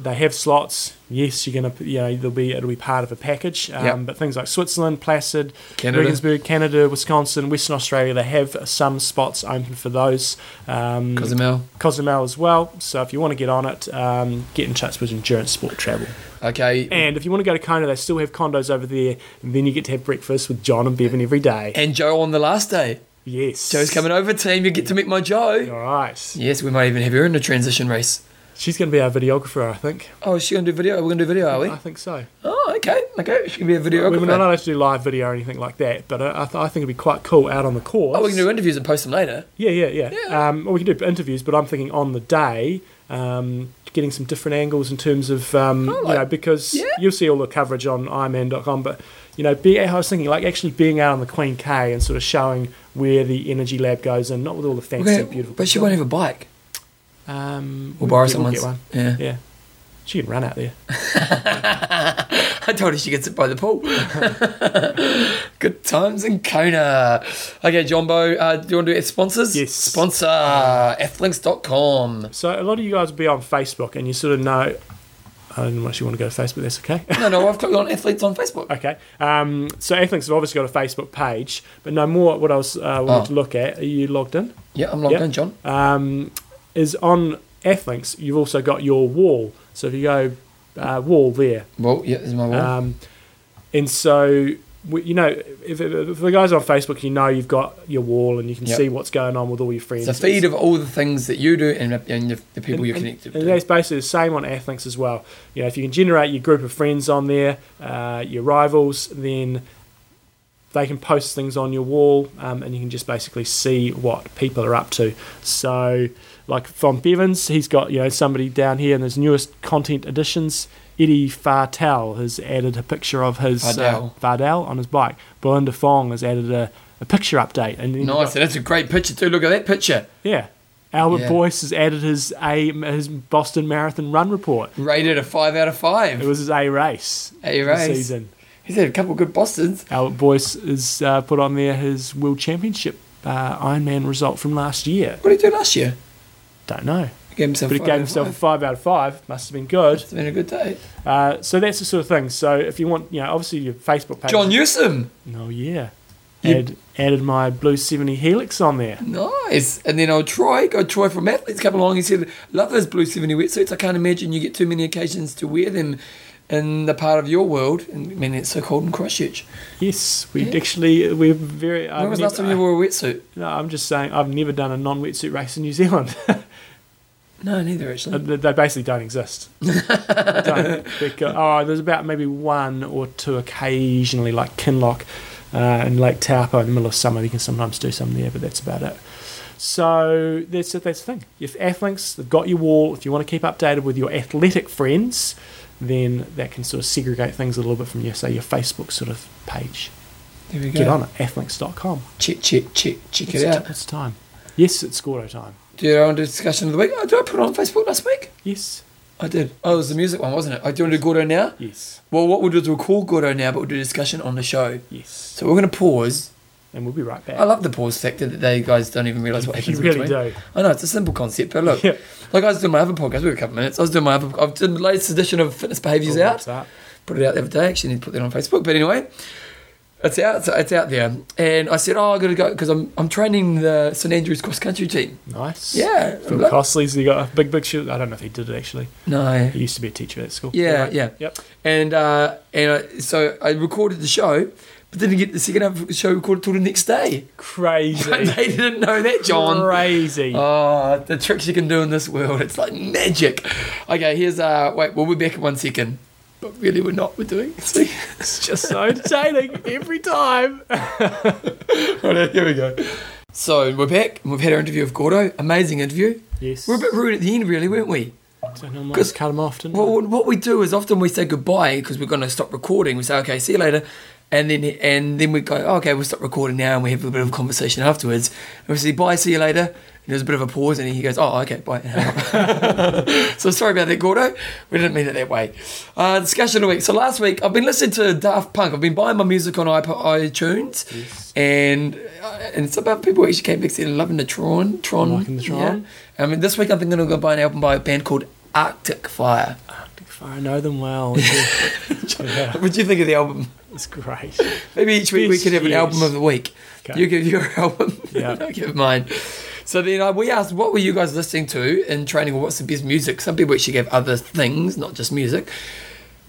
they have slots. Yes, you're gonna, you know, there'll be it'll be part of a package. Um, Yep. But things like Switzerland, Placid, Canada. Regensburg, Canada, Wisconsin, Western Australia, they have some spots open for those. Um, Cozumel. Cozumel as well. So if you want to get on it, um, get in touch with Endurance Sport Travel. Okay. And if you want to go to Kona, they still have condos over there. And then you get to have breakfast with John and Bevan every day. And Joe on the last day. yes. Joe's coming over, team. You get to meet my Joe. All right. Yes, we might even have her in the transition race. She's going to be our videographer, I think. Oh, is she going to do video? We're going to do video, are we? I think so. Oh, okay. Okay. She can be a videographer. We- We're not allowed to do live video or anything like that, but I, I, th- I think it'd be quite cool out on the course. Oh, we can do interviews and post them later. Yeah, yeah, yeah. Yeah. Um, we can do interviews, but I'm thinking on the day, um, getting some different angles in terms of, um, Oh, you know, because yeah. you'll see all the coverage on ironman.com, but, you know, be, I was thinking, like, actually being out on the Queen K and sort of showing where the energy lab goes and not with all the fancy, We're beautiful. but she won't have a bike. Um, We'll borrow someone's. one. Yeah. Yeah. She can run out there. I told her she gets it by the pool. Good times in Kona. Okay, Jumbo, uh, do you want to do sponsors? Yes. Sponsor, athlinks.com. So a lot of you guys will be on Facebook and you sort of know. I don't know if you want to go to Facebook, that's okay. No, no, I've clicked on Athlinks on Facebook. Okay. Um, so Athlinks have obviously got a Facebook page, but no more what I was uh, wanted Oh. to look at. Are you logged in? Yeah, I'm logged Yeah. in, John. Um, is on Athlinks, you've also got your wall. So if you go uh, wall there, Well, yeah, there's my wall. um, and so we- you know if, if, the guys on Facebook, you know you've got your wall and you can Yep. see what's going on with all your friends. it's a feed of all the things that you do and, and the, the people and, you're connected and to. that's basically the same on Athlinks as well. You know, if you can generate your group of friends on there, uh, your rivals, then they can post things on your wall, um, and you can just basically see what people are up to. So, like from Bevans, he's got you know somebody down here in his newest content additions. Eddie Fartel has added a picture of his Fardell. Uh, Fardell on his bike. Belinda Fong has added a, a picture update, and Nice, got- that's a great picture too. Look at that picture. yeah. Albert Yeah. Boyce has added his a his Boston Marathon run report. Rated a five out of five. It was his A race. A race. season. He's had a couple of good Bostons. Albert Boyce has uh, put on there his World Championship uh, Ironman result from last year. What did he do last year? Don't know, He gave himself but he gave himself a five. out of five. Must have been good. It's been a good day. Uh, so that's the sort of thing. So if you want, you know, obviously your Facebook page. John Newsom. Oh yeah. You- Add, added my Blue Seventy Helix on there. Nice. And then old Troy, go Troy from Athlinks come along. He said, Love those blue 70 wetsuits. I can't imagine you get too many occasions to wear them in the part of your world. And I mean, it's so cold in Christchurch. Yes, we Yeah. actually we're very. When I've was the last never- time you wore a wetsuit? No, I'm just saying I've never done a non-wetsuit race in New Zealand. No, neither actually. they they basically don't exist. don't. Because, oh, there's about maybe one or two occasionally, like Kinloch uh, and Lake Taupo in the middle of summer. You can sometimes do some there, but that's about it. So that's. That's the thing. If Athlinks, they've got your wall. If you want to keep updated with your athletic friends, then that can sort of segregate things a little bit from your say your Facebook sort of page. There we go. Get on it, athlinks.com. Check, check, check, check It's, it out. it's time. Yes, it's Gordo time. Do you want to do discussion of the week? Oh, did I put it on Facebook last week? Yes. I did. Oh, it was the music one, wasn't it? Oh, do you want to do Gordo now? Yes. Well, what we'll do is we'll call Gordo now, but we'll do discussion on the show. Yes. So we're going to pause. And we'll be right back. I love the pause factor that they guys don't even realise what happens you really between. do. I know it's a simple concept, but look, Yeah. like I was doing my other podcast, we were a couple of minutes. I was doing my other, I've done the latest edition of Fitness Behaviours out. What's up? Put it out the other day. Actually, need to put that on Facebook. But anyway, it's out. It's, it's out there. And I said, oh, I got to go because I'm I'm training the St Andrews cross country team. Nice. Yeah. Phil Look- Costley's he got a big, big shoot. I don't know if he did it actually. No. He used to be a teacher at school. Yeah, Anyway, yeah. Yep. And uh, and I, so I recorded the show, but didn't get the second half of the show recorded till the next day. Crazy. they didn't know that, John. Crazy. Oh, the tricks you can do in this world. It's like magic. Okay, here's uh wait, we'll be back in one second. But really we're not, we're doing see. It's just so entertaining every time. Right, here we go. So we're back and we've had our interview with Gordo. Amazing interview. Yes. We're a bit rude at the end really, weren't we? So Cause- cut them off, didn't Well, what we do is often we say goodbye because we're going to stop recording. We say, okay, see you later. And then, and then we go, oh, okay, we'll stop recording now and we have a bit of a conversation afterwards. And we say, bye, see you later. And there's a bit of a pause and he goes, oh, okay, bye. so sorry about that, Gordo. We didn't mean it that way. Uh, discussion of the week. So last week, I've been listening to Daft Punk. I've been buying my music on iTunes. Yes. And, uh, and it's about people who actually came back saying, loving the Tron. Tron. Liking the Tron. Yeah. I mean, this week I'm thinking I'm going to go buy an album by a band called Arcade Fire. Arcade Fire, I know them well. yeah, What do you think of the album? it's great. Maybe each week we could have an yes. album of the week. Okay. You give your album, Yeah. I'll give mine. So then uh, we asked, what were you guys listening to in training, or what's the best music? Some people actually gave other things, not just music.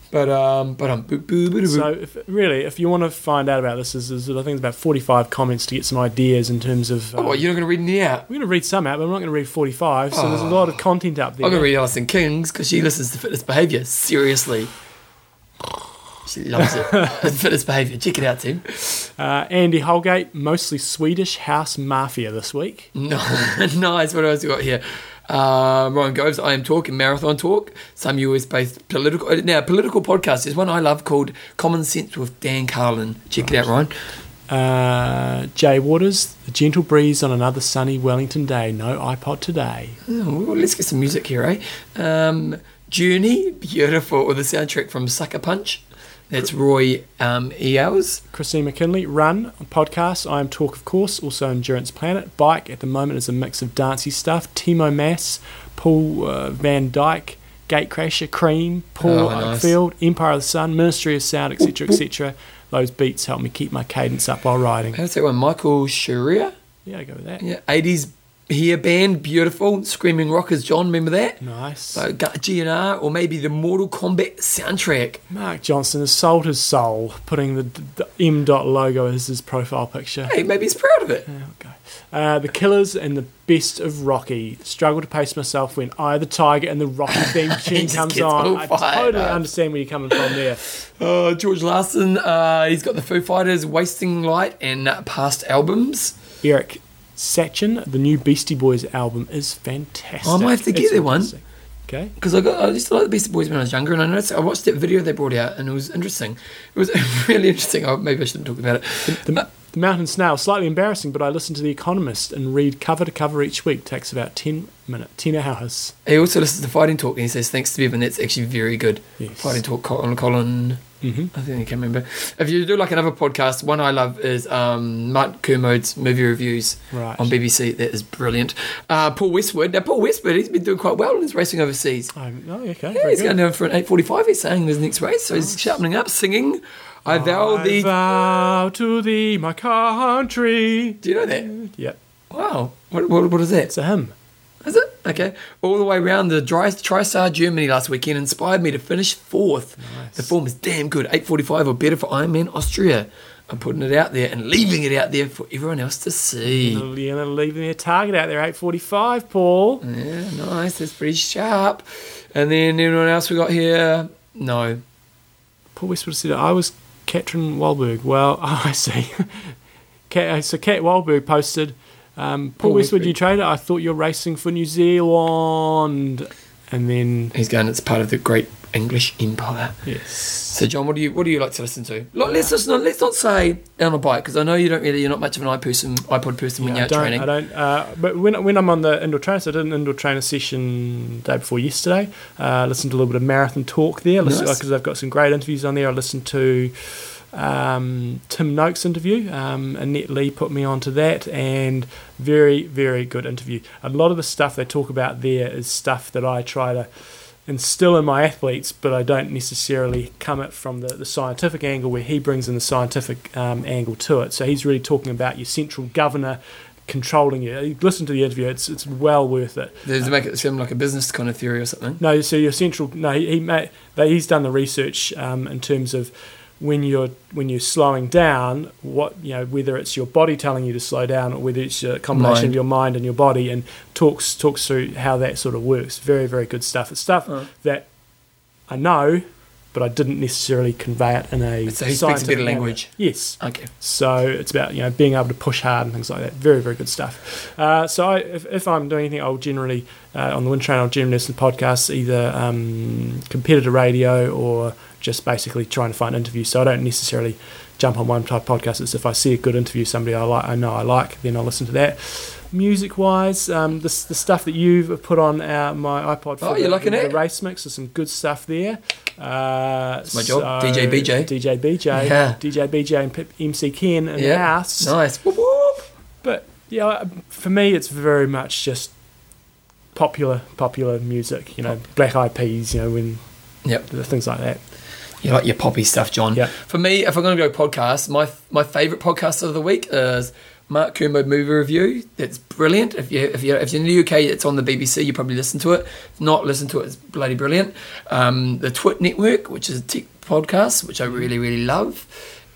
But um, but um, boo, boo, boo, boo. So, if, really, if you want to find out about this, there's, there's, I think it's about 45 comments to get some ideas in terms of. oh, um, you're not going to read any out? we're going to read some out, but I'm not going to read 45. So there's a lot of content up there. I'm going to read Alison King's because she listens to fitness behaviour. Seriously. She loves it. fitness behaviour. Check it out, Tim. Uh, Andy Holgate, mostly Swedish House Mafia this week. No, nice. What else we got here? Uh, Ryan Goves, I am talking marathon talk. Some US based political. uh, Now, political podcast. There's one I love called Common Sense with Dan Carlin. Check it out, Ryan. Uh, Jay Waters, The Gentle Breeze on another sunny Wellington day. No iPod today. Oh, well, let's get some music here, eh? Um, Journey, beautiful, with the soundtrack from Sucker Punch. That's Roy um. Christine McKinley, Run, podcast. I am Talk, of course. Also Endurance Planet. Bike, at the moment, is a mix of dancey stuff. Timo Maas, Paul uh, Van Dyk, Gatecrasher, Cream, Paul Oh, nice. Empire of the Sun, Ministry of Sound, etc., etc. Those beats help me keep my cadence up while riding. How's that one? Michael Sharia? Yeah, I go with that. Yeah, 80s hair band, beautiful. Screaming Rockers, John, remember that? Nice. So, GNR, or maybe the Mortal Kombat soundtrack. Mark Johnson has sold his soul, putting the, the M dot logo as his profile picture. Hey, maybe he's proud of it. Yeah, okay. Uh, the Killers and the Best of Rocky. Struggle to pace myself when I, the Tiger, and the Rocky theme tune comes on. I totally up. understand where you're coming from there. Uh, George Larson, uh, he's got the Foo Fighters, Wasting Light, and uh, past albums. Eric Satchin, the new Beastie Boys album is fantastic. I might have to get It's that one. Okay. Because I got, I used to like the Beastie Boys when I was younger, and I noticed I watched that video they brought out, and it was interesting. It was really interesting. Oh, maybe I shouldn't talk about it. The, the uh, Mountain Snail, slightly embarrassing, but I listen to The Economist and read cover to cover each week. Takes about 10 minutes, 10 hours. He also listens to Fighting Talk, and he says thanks to Bevan. That's actually very good. Yes. Fighting Talk, Colin, Colin. Hmm I think I can't remember. If you do like another podcast, one I love is um, Mark Kermode's movie reviews Right. on BBC. That is brilliant. Uh, Paul Westwood. Now, Paul Westwood, he's been doing quite well in his racing overseas. Oh, oh, okay. Yeah, he's good. going down for an 8.45, he's saying, in his next race. So he's sharpening up, singing, I vow I thee. vow to thee, my country. Do you know that? Yep, Wow. What, what, what is that? it's a hymn. Is it? Okay. All the way around the dry, TriStar Germany last weekend inspired me to finish fourth. Nice. The form is damn good. 8.45 or better for Ironman Austria. I'm putting it out there and leaving it out there for everyone else to see. You're going to leave their target out there, 8.45, Paul. Yeah, nice. That's pretty sharp. And then anyone else we got here? No. Paul Westwood said, I was Katrin Wahlberg. Well, I see. So Kat Wahlberg posted, um, Paul Paul Westwood, Westwood. you trader, I thought you're racing for New Zealand. And then, He's going, it's part of the great English empire. yes. So, John, what do you what do you like to listen to? Let's just not let's not say on a bike because I know you don't really you're not much of an iPod person, iPod person when Yeah, you're I training. I don't. Uh, but when when I'm on the indoor trainer, so I did an indoor trainer session day before yesterday. Uh, listened to a little bit of marathon talk there because Nice. they've got some great interviews on there. I listened to um, Tim Noakes interview. Um, Annette Lee put me onto that, and very very good interview. A lot of the stuff they talk about there is stuff that I try to instill in my athletes, but I don't necessarily come it from the, the scientific angle where he brings in the scientific um, angle to it. So he's really talking about your central governor controlling you. You Listen to the interview; it's it's well worth it. Does it make it seem like a business kind of theory or something? No, so your central no, he, he he's done the research um, in terms of when you're when you're slowing down, what you know, whether it's your body telling you to slow down or whether it's a combination Mind. of your mind and your body, and talks talks through how that sort of works. Very very good stuff. It's stuff Uh. that I know, but I didn't necessarily convey it in a. So he speaks a of manner. language. Yes. Okay. So it's about you know being able to push hard and things like that. Very very good stuff. Uh, so I, if, if I'm doing anything, I'll generally uh, on the Wind Train, I'll generally listen to podcasts, either um, competitor radio or just basically trying to find interviews. So I don't necessarily jump on one type of podcast. It's if I see a good interview, somebody I like, I know I like, then I'll listen to that. Music wise, um, the, the stuff that you've put on our, my iPod for Oh, you're the, liking the it? race mix, there's some good stuff there. Uh, It's my job. DJ BJ. DJ BJ. Yeah. DJ BJ and Pip- MC Ken in the Yeah. house. Nice. Whoop, whoop. But yeah, for me, it's very much just popular, popular music. You know, Black Eyed Peas. You know, when Yep. things like that. You like your poppy stuff, John. Yeah. For me, if I'm going to go podcast, my my favorite podcast of the week is Mark Kermode movie review. That's brilliant. If you if you if you're in the UK, it's on the BBC. You probably listen to it. If not listen to it, it's bloody brilliant. Um, the TWiT Network, which is a tech podcast, which I really really love,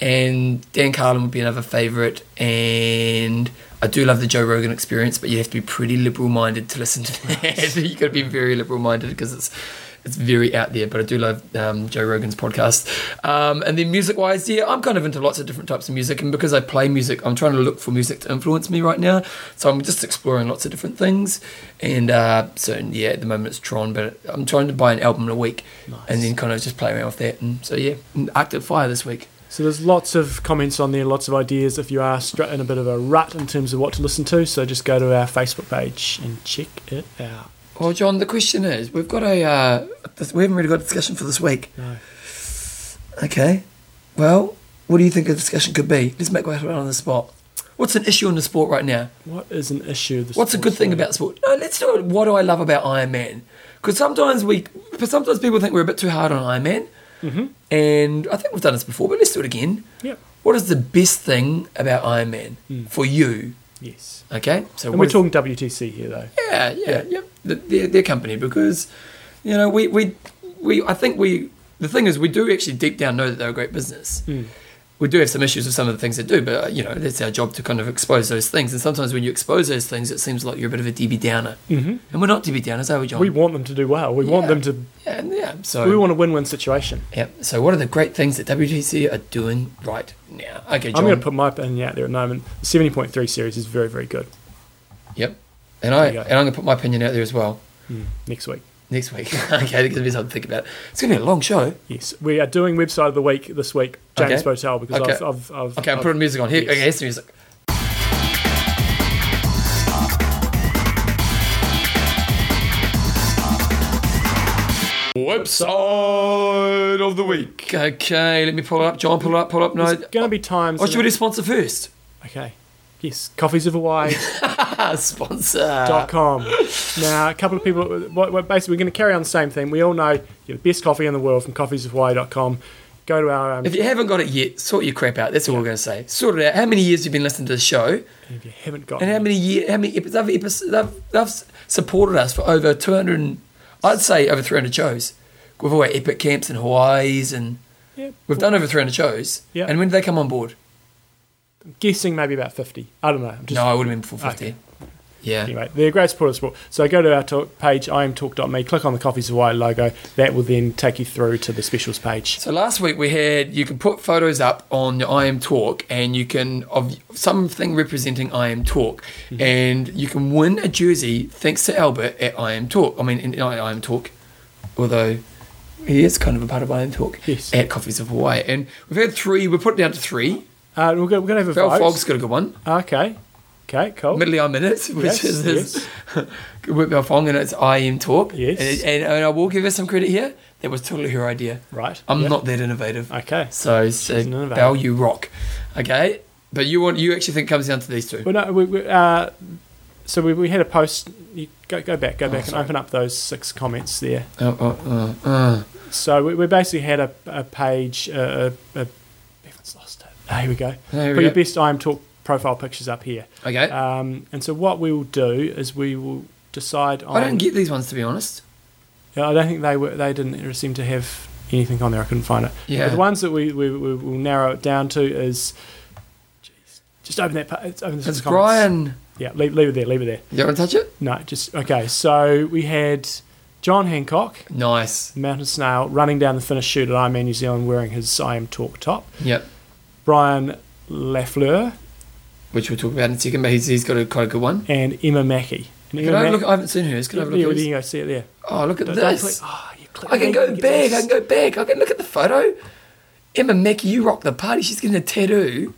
and Dan Carlin would be another favorite. And I do love the Joe Rogan Experience, but you have to be pretty liberal minded to listen to that. You've got to be very liberal minded because it's it's very out there, but I do love um, Joe Rogan's podcast. Um, and then music wise, yeah, I'm kind of into lots of different types of music. And because I play music, I'm trying to look for music to influence me right now. So I'm just exploring lots of different things. And uh, so, yeah, at the moment it's Tron, but I'm trying to buy an album in a week Nice. and then kind of just play around with that. And so, yeah, Arcade Fire this week. So there's lots of comments on there, lots of ideas. If you are in a bit of a rut in terms of what to listen to, so just go to our Facebook page and check it out. Well, John, the question is we've got a, uh, we haven't really got a discussion for this week. No. Okay. Well, what do you think a discussion could be? Let's make it on the spot. What's an issue in the sport right now? What is an issue? The What's a good thing about sport? No, let's do it. What do I love about Ironman? Because sometimes we, but sometimes people think we're a bit too hard on Ironman, Mhm. and I think we've done this before, but let's do it again. Yep. What is the best thing about Ironman Mm. for you? Yes. Okay, so And we're is- talking WTC here, though. yeah, yeah, yeah. The, their, their company because you know we, we we I think we the thing is we do actually deep down know that they're a great business. Mm. We do have some issues with some of the things they do, but uh, you know that's our job to kind of expose those things. And sometimes when you expose those things, it seems like you're a bit of a Debbie Downer, hmm and we're not Debbie Downers, are we, John? We want them to do well. We want them to. yeah, yeah. So We want a win-win situation. yeah. So what are the great things that WTC are doing right now? Okay, John. I'm going to put my opinion out there at the moment. The 70.3 series is very, very good. Yep. And I and I'm going to put my opinion out there as well Mm. Next week. Next week. okay, because there's something to think about. It's going to be a long show. Yes, we are doing website of the week this week, James Okay. Botel, because Okay. I've, I've, I've, Okay, I'm I've- putting music on here. yes. Okay, here's the music. Website of the week. Okay, let me pull it up. John, pull it up, pull it up. No, There's going to be times. what should we do? Sponsor first. Okay. Yes, coffees of Hawaii. sponsor. dot com. Now, a couple of people, basically, we're going to carry on the same thing. We all know you're the best coffee in the world from coffees of coffeesofhawaii.com. Go to our, um, If you haven't got it yet, sort your crap out. That's all we're going to say. Sort it out. How many years you've you been listening to the show? if you haven't got it. And how many years, how many episodes, they've, they've, they've supported us for over 200, I'd say over 300 shows. We've all had epic camps in Hawaii's and yeah, we've done over 300 shows. Yeah. And when did they come on board? Guessing maybe about 50. I don't know. I'm just, no, it would have been before 50. Okay. Yeah. Anyway, they're a great supporter of sport. So go to our talk page, imtalk.me, click on the Coffees of Hawaii logo. That will then take you through to the specials page. So last week we had you can put photos up on your I am Talk and you can of something representing I am Talk Mm-hmm. and you can win a jersey thanks to Albert at I am Talk. I mean in I am Talk, although he is kind of a part of I am Talk Yes. at Coffees of Hawaii and we've had three. We put it down to three. Uh, we're going to have a Val vote. Fogg's got a good one. Okay. Okay, cool. Middle I'm in it, which Yes, is his with Val Fong and it's I am Talk. Yes. And, and, and I will give her some credit here. That was totally her idea. Right. I'm Yep. not that innovative. Okay. So, so. Bell, you rock. Okay, but you want you actually think it comes down to these two? Well, no, we, we, uh, so we, we had a post. You go, go back, go Oh, back, and open up those six comments there. Oh, oh, oh, uh. So we, we basically had a, a page. Uh, a, it. Ah, here we go. There we Put your best I am talk profile pictures up here. Okay, Um, and so what we will do is we will decide on. I don't get these ones to be honest. Yeah, I don't think they were. They didn't seem to have anything on there. I couldn't find it. Yeah. But the ones that we, we, we will narrow it down to is. Jeez, just open that. Open this It's. Brian. Yeah, leave, leave it there. Leave it there. You want to touch it? No, just okay. So we had John Hancock, Nice. Mountain Snail, running down the finish chute at Ironman New Zealand wearing his I Am Talk top. Yep. Brian Lafleur Which we'll talk about in a second, but he's, he's got a quite a good one. and Emma Mackey. And Can Emma I Mac- look? I haven't seen hers. Can I have a look well, at you hers? can go see it there. Oh, look at Don't- don't this. oh, you click I can go back. I can go back. I can look at the photo. Emma Mackey, you rock the party. She's getting a tattoo.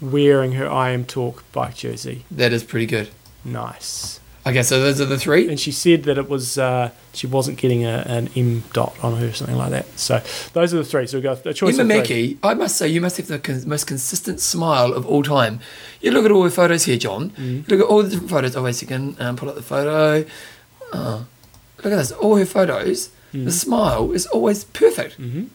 Wearing her I Am Talk bike jersey. That is pretty good. Nice. Okay, so those are the three. And she said that it was uh, she wasn't getting a, an M dot on her or something like that. So those are the three. So we got a choice Emma. Mackey, I must say, you must have the con- most consistent smile of all time. You look at all her photos here, John. Mm-hmm. You look at all the different photos. Oh, wait a second. Um, pull up the photo. Oh, look at this. All her photos. Mm-hmm. The smile is always perfect. Mhm.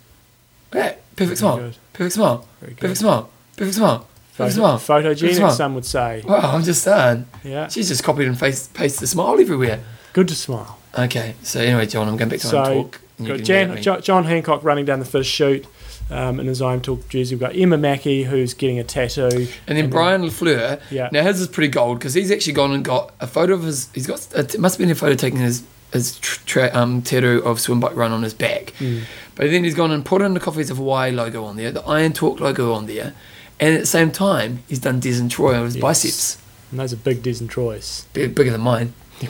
Yeah, perfect Very smile. good. Perfect smile. Perfect smile. Perfect smile. Photo, smile. Perfect photogenic, smile. some would say. Wow, I'm just saying. Yeah. She's just copied and paste, pasted the smile everywhere. Good to smile. Okay, so anyway, John, I'm going back to So, talk. and Got Jan, John Hancock running down the first chute um, in his I Am Talk jersey. We've got Emma Mackey who's getting a tattoo. And then Brian Lafleur. Yeah. Now his is pretty gold because he's actually gone and got a photo of his. He's got. It must have been a photo taken his his tr- tra- um, tattoo of swim bike run on his back. Mm. But then he's gone and put in the Coffees of Hawaii logo on there, the Iron Talk logo on there, and at the same time he's done Des and Troy on his Yes. biceps, And those are big Des and Troy's. Big, bigger than mine.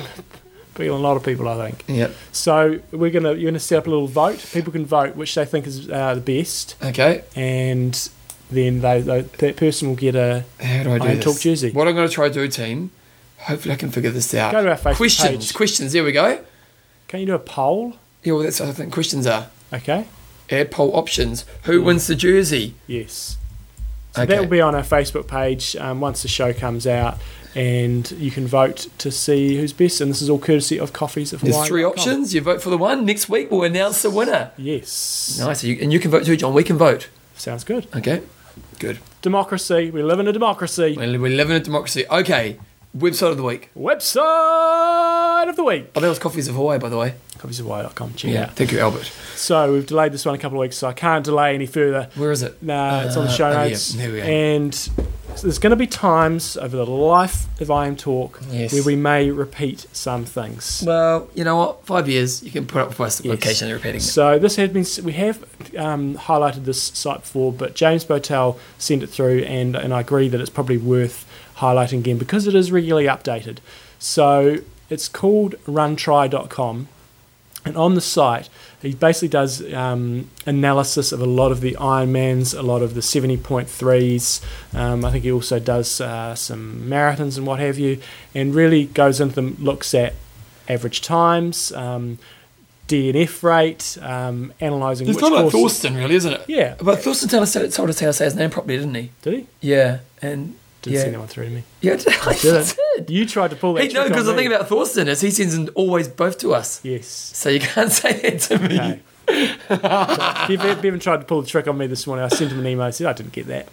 Bigger than a lot of people, I think. Yep. So we're gonna you're gonna set up a little vote. People can vote which they think is uh, the best, Okay. and then they, they that person will get a How do I do this? Talk jersey. What I'm going to try to do, team. Hopefully, I can figure this out. Go to our Facebook questions. page. Questions. There we go. Can you do a poll? Yeah, well, that's what I think questions are. Okay. Add poll options. Who wins the jersey? Yes. So Okay. that will be on our Facebook page um, once the show comes out, and you can vote to see who's best. And this is all courtesy of Coffees of There's Hawaii. three options. You vote for the one. Next week we'll announce the winner. Yes. Nice. And you can vote too, John. We can vote. Sounds good. Okay. Good. Democracy. We live in a democracy. We we live in a democracy. Okay. Website of the week. Website of the week. Oh, that was Coffees of Hawaii, by the way. Coffeesofhawaii.com. Check out. Thank you, Albert. So we've delayed this one a couple of weeks, so I can't delay any further. Where is it? Nah, it's on the Uh, show oh, yeah. notes. There we go. And so there's going to be times over the life of I Am Talk Yes. where we may repeat some things. Well, you know what? Five years. You can put up with us Yes. occasionally repeating it. So this has been we have um, highlighted this site before, but James Botel sent it through, and and I agree that it's probably worth highlighting again because it is regularly updated. So it's called RunTri.com, and on the site he basically does um, analysis of a lot of the Ironmans, a lot of the seventy point threes. Um, I think he also does uh, some marathons and what have you, and really goes into them, looks at average times. Um, DNF rate, um, analysing It's not like. Thorsten, really, isn't it? Yeah, But Thorsten told us, told us how to say his name properly, didn't he? did he? Yeah. And Didn't yeah. send that one through to me. Yeah, I Did it? did. You tried to pull that. Hey, no, because the thing about Thorsten is he sends them always both to us. yes. So you can't say that to me. Okay. Bev, Bevan tried to pull the trick on me this morning. I sent him an email. I said I didn't get that.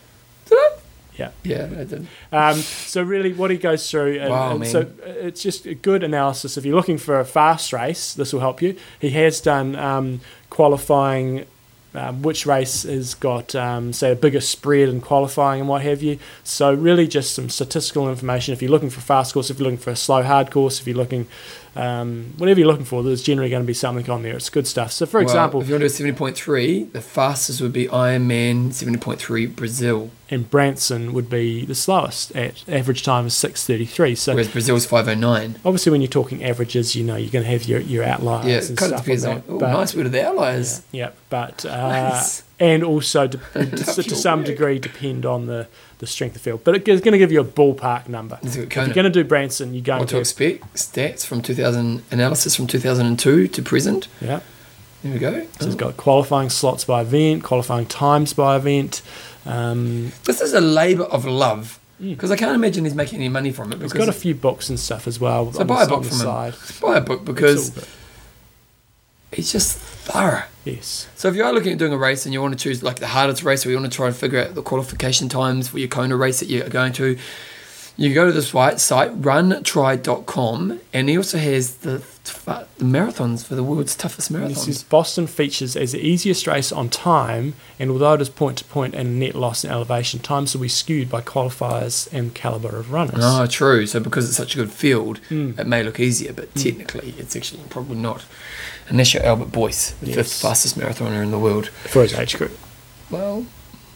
Did I? Yeah. Yeah, I did. Um, so really, what he goes through, and, Wow, and so it's just a good analysis. If you're looking for a fast race, this will help you. He has done um, qualifying. Um, which race has got, um, say, a bigger spread in qualifying and what have you. So, really, just some statistical information. If you're looking for fast course, if you're looking for a slow hard course, if you're looking, um, whatever you're looking for, there's generally going to be something on there. It's good stuff. So, for Well, example, if you want to do a 70.3, the fastest would be Ironman 70.3 Brazil, and Branson would be the slowest at average time is 6:33. So, whereas Brazil's 509. obviously, when you're talking averages, you know you're going to have your, your outliers Yeah, and kind of depends on on. that, Oh, but- nice word of the outliers. Yeah, yeah, but uh, Nice. And also to, to, to some work. degree depend on the, the strength of field. But it's going to give you a ballpark number. Let's look at If you're going to do Branson, you're going What to expect? Stats from 2000, analysis from 2002 to present. yeah. There we go. So it's got qualifying slots by event, qualifying times by event. Um, This is a labour of love because I can't imagine he's making any money from it. He's got a few books and stuff as well. So buy the, a book from him. buy a book because it's just thorough. yes, So if you are looking at doing a race and you want to choose like the hardest race, or you want to try and figure out the qualification times for your Kona race that you're going to, You go to this site, runtri.com, and he also has the, the marathons for the world's toughest This marathons. is Boston features as the easiest race on time, and although it is point to point and net loss in elevation, times will be skewed by qualifiers and caliber of runners. Oh, true. So because it's such a good field, Mm. it may look easier, but technically, it's actually probably not. Unless you're Albert Boyce, the Yes. fifth fastest marathoner in the world. For his age group. Well,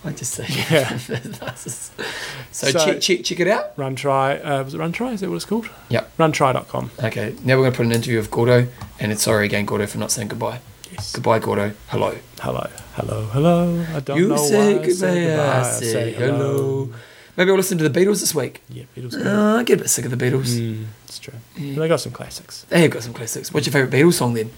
I just say Yeah. So, So- check, check, check it out. Run Tri, uh, was it Run Tri? Is that what it's called? Yep. Runtri.com. Okay, now we're going to put an interview of Gordo, and it's sorry again, Gordo, for not saying goodbye. Yes. Goodbye, Gordo. Hello. Hello, hello, hello. I don't you know say why I goodbye, I say hello. Maybe I'll listen to the Beatles this week. Yeah, Beatles. Uh, I get a bit sick of the Beatles. Mm, it's true. But they got some classics. They have got some classics. What's your favourite Beatles song then?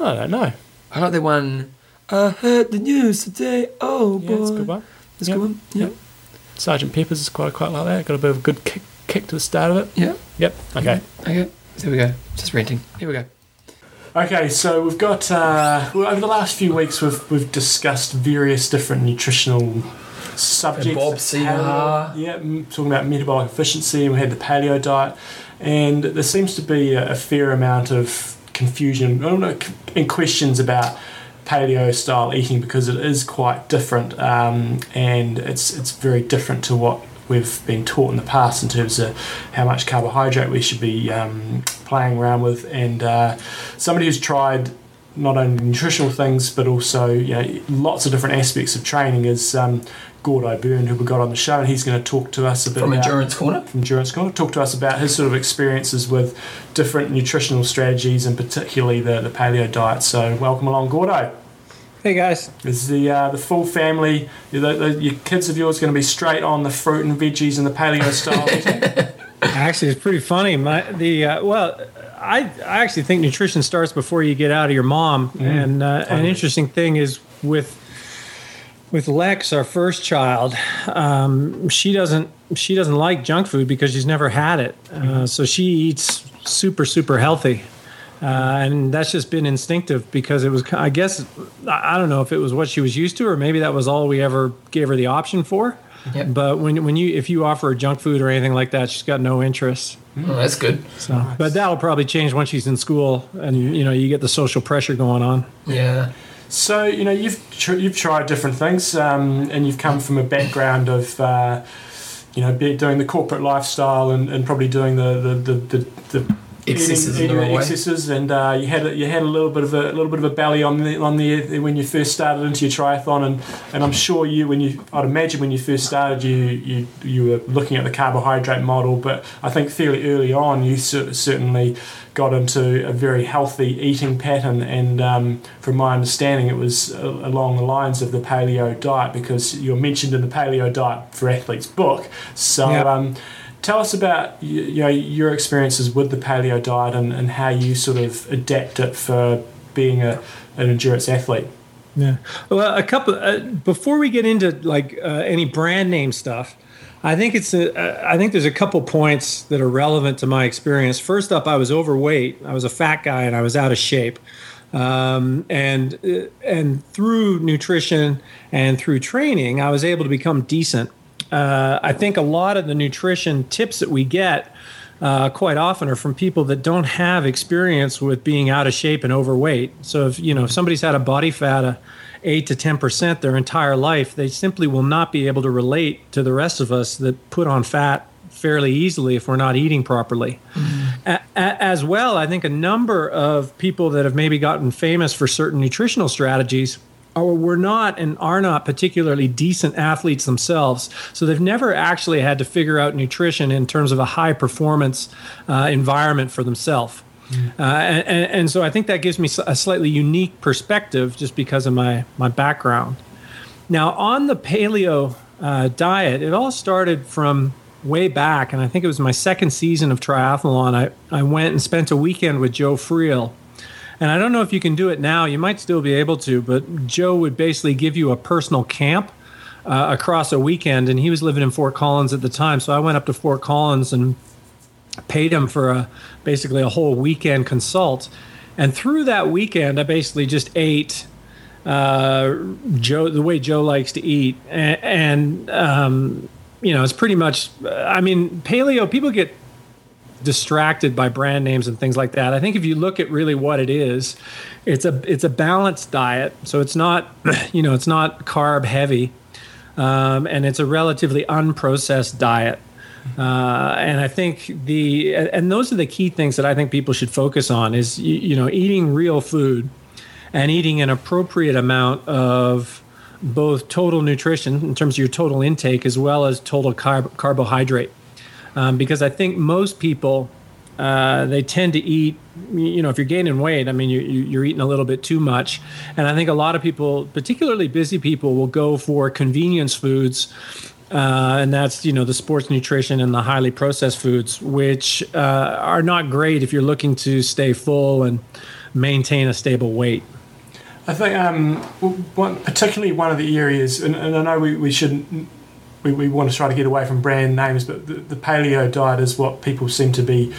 I don't know. I like the one. I heard the news today. Oh boy, Yeah, it's a good one. That's a good one. Yeah, Yep. Sergeant Pepper's is quite quite like that. Got a bit of a good kick, kick to the start of it. yeah. Yep. Okay. Okay. So there we go. Just renting. Here we go. Okay, so we've got uh, over the last few weeks we've we've discussed various different nutritional subjects. Bob Paleo- Seebohar. yeah, talking about metabolic efficiency, and we had the paleo diet, and there seems to be a, a fair amount of confusion and questions about paleo style eating because it is quite different, um, and it's it's very different to what we've been taught in the past in terms of how much carbohydrate we should be um, playing around with, and uh, somebody who's tried not only nutritional things but also you know lots of different aspects of training is um, Gordo Byrne, who we got on the show, and he's going to talk to us a bit From about Endurance Corner. from Endurance Corner, talk to us about his sort of experiences with different nutritional strategies and particularly the, the paleo diet. So welcome along, Gordo. Hey guys. Is the uh, the full family, the, the, your kids of yours, going to be straight on the fruit and veggies and the paleo style? Actually, it's pretty funny. My the uh, well, I I actually think nutrition starts before you get out of your mom. and uh, an interesting thing is with with Lex, our first child, um, she doesn't she doesn't like junk food because she's never had it. Uh, so she eats super super healthy. Uh, and that's just been instinctive because it was, I guess, I don't know if it was what she was used to, or maybe that was all we ever gave her the option for. Yep. But when when you if you offer her junk food or anything like that, she's got no interest. Oh, that's good. So, but that'll probably change once she's in school, and you know you get the social pressure going on. Yeah. So you know you've tr- you've tried different things, um, and you've come from a background of uh, you know doing the corporate lifestyle and, and probably doing the the the, the, the Excesses in eating, the eating way. excesses, and uh, you had a, you had a little bit of a, little bit of a belly on the on the when you first started into your triathlon, and, and I'm sure you when you I'd imagine when you first started you you you were looking at the carbohydrate model, but I think fairly early on you cer- certainly got into a very healthy eating pattern, and um, from my understanding, it was uh, along the lines of the paleo diet because you're mentioned in the paleo diet for athletes book. So. Yeah. Um, Tell us about you, know your experiences with the paleo diet and, and how you sort of adapt it for being a, an endurance athlete. Yeah. Well, a couple uh, before we get into like uh, any brand name stuff, I think it's a, uh, I think there's a couple points that are relevant to my experience. First up, I was overweight. I was a fat guy and I was out of shape. Um, and uh, and through nutrition and through training, I was able to become decent. Uh, I think a lot of the nutrition tips that we get uh, quite often are from people that don't have experience with being out of shape and overweight. So if you know if somebody's had a body fat of eight to ten percent their entire life, they simply will not be able to relate to the rest of us that put on fat fairly easily if we're not eating properly. A- a- as well, I think a number of people that have maybe gotten famous for certain nutritional strategies or were not and are not particularly decent athletes themselves. So they've never actually had to figure out nutrition in terms of a high performance uh, environment for themselves. Uh, and, and, and so I think that gives me a slightly unique perspective just because of my, my background. Now, on the paleo uh, diet, it all started from way back, and I think it was my second season of triathlon. I, I went and spent a weekend with Joe Friel. And I don't know if you can do it now. You might still be able to, but Joe would basically give you a personal camp uh, across a weekend, and he was living in Fort Collins at the time. So I went up to Fort Collins and paid him for a basically a whole weekend consult. And through that weekend, I basically just ate uh, Joe the way Joe likes to eat, and, and um, you know, it's pretty much. I mean, paleo. People get distracted by brand names and things like that. I think if you look at really what it is, it's a it's a balanced diet. So it's not, you know, it's not carb heavy, um, and it's a relatively unprocessed diet. Uh, and I think the and those are the key things that I think people should focus on is you, know eating real food and eating an appropriate amount of both total nutrition in terms of your total intake as well as total carb- carbohydrate um, because I think most people uh, they tend to eat you know if you're gaining weight i mean you, you, are eating a little bit too much. And i think a lot of people particularly busy people will go for convenience foods uh, and that's you know the sports nutrition and the highly processed foods which uh, are not great if you're looking to stay full and maintain a stable weight. I think um, one, particularly one of the areas, and, and I know we, we shouldn't, we, we want to try to get away from brand names, but the, the paleo diet is what people seem to be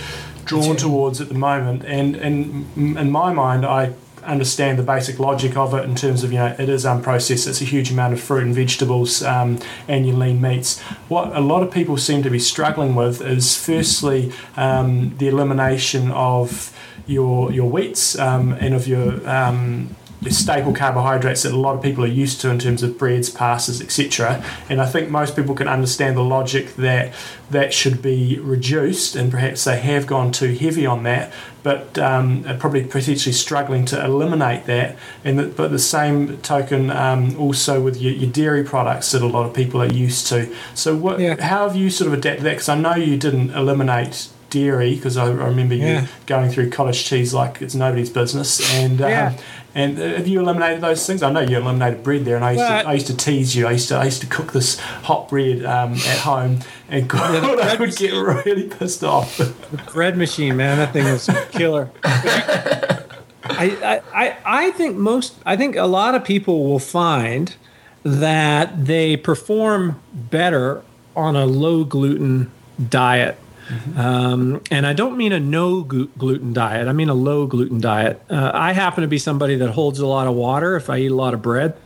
drawn towards at the moment. And, and in my mind, I understand the basic logic of it in terms of you know it is unprocessed. It's a huge amount of fruit and vegetables um, and your lean meats. What a lot of people seem to be struggling with is firstly um, the elimination of your your wheats um, and of your um, staple carbohydrates that a lot of people are used to in terms of breads, pastas, etc. And I think most people can understand the logic that that should be reduced, and perhaps they have gone too heavy on that, but um, are probably potentially struggling to eliminate that. And the, but the same token, um, also with your, your, dairy products that a lot of people are used to. So, what? Yeah. How have you sort of adapted that? Because I know you didn't eliminate dairy because I, I, remember yeah. you going through cottage cheese like it's nobody's business and um. And have you eliminated those things? I know you eliminated bread there, and I used, to, I used to tease you. I used to I used to cook this hot bread um, at home, and God, yeah, I would get really pissed off. The bread machine, man, that thing was killer. I, I, I think most I think a lot of people will find that they perform better on a low gluten diet Mm-hmm. Um, and I don't mean a no gluten diet, I mean a low gluten diet. Uh, I happen to be somebody that holds a lot of water if I eat a lot of bread.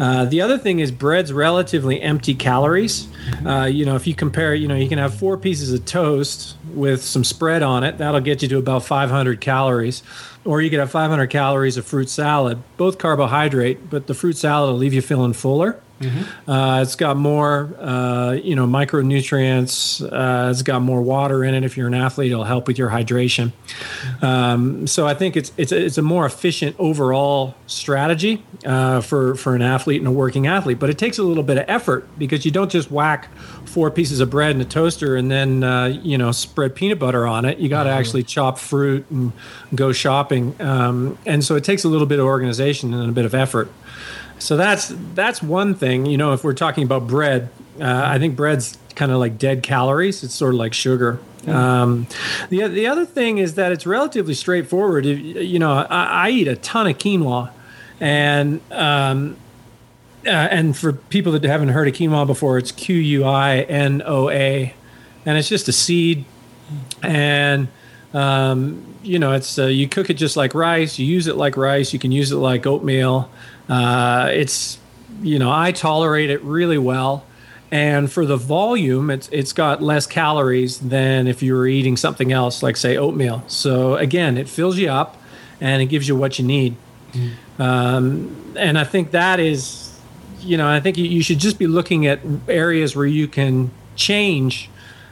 Uh, the other thing is bread's relatively empty calories. Uh, you know, if you compare, you know, you can have four pieces of toast with some spread on it. That'll get you to about 500 calories. Or you could have 500 calories of fruit salad, both carbohydrate, but the fruit salad will leave you feeling fuller. Mm-hmm. Uh, it's got more, uh, you know, micronutrients. Uh, it's got more water in it. If you're an athlete, it'll help with your hydration. Um, so I think it's it's a, it's a more efficient overall strategy uh, for for an athlete and a working athlete. But it takes a little bit of effort because you don't just whack four pieces of bread in a toaster and then uh, you know spread peanut butter on it. You got to mm-hmm. actually chop fruit and go shopping. Um, and so it takes a little bit of organization and a bit of effort. So that's that's one thing. You know, if we're talking about bread, uh, I think bread's kind of like dead calories. It's sort of like sugar. Um, the the other thing is that it's relatively straightforward. You know, I, I eat a ton of quinoa, and um, uh, and for people that haven't heard of quinoa before, it's Q U I N O A, and it's just a seed, and um, you know, it's uh, you cook it just like rice. You use it like rice. You can use it like oatmeal. Uh, it's you know I tolerate it really well, and for the volume, it's it's got less calories than if you were eating something else like say oatmeal. So again, it fills you up, and it gives you what you need. Mm. Um, and I think that is, you know, I think you, you should just be looking at areas where you can change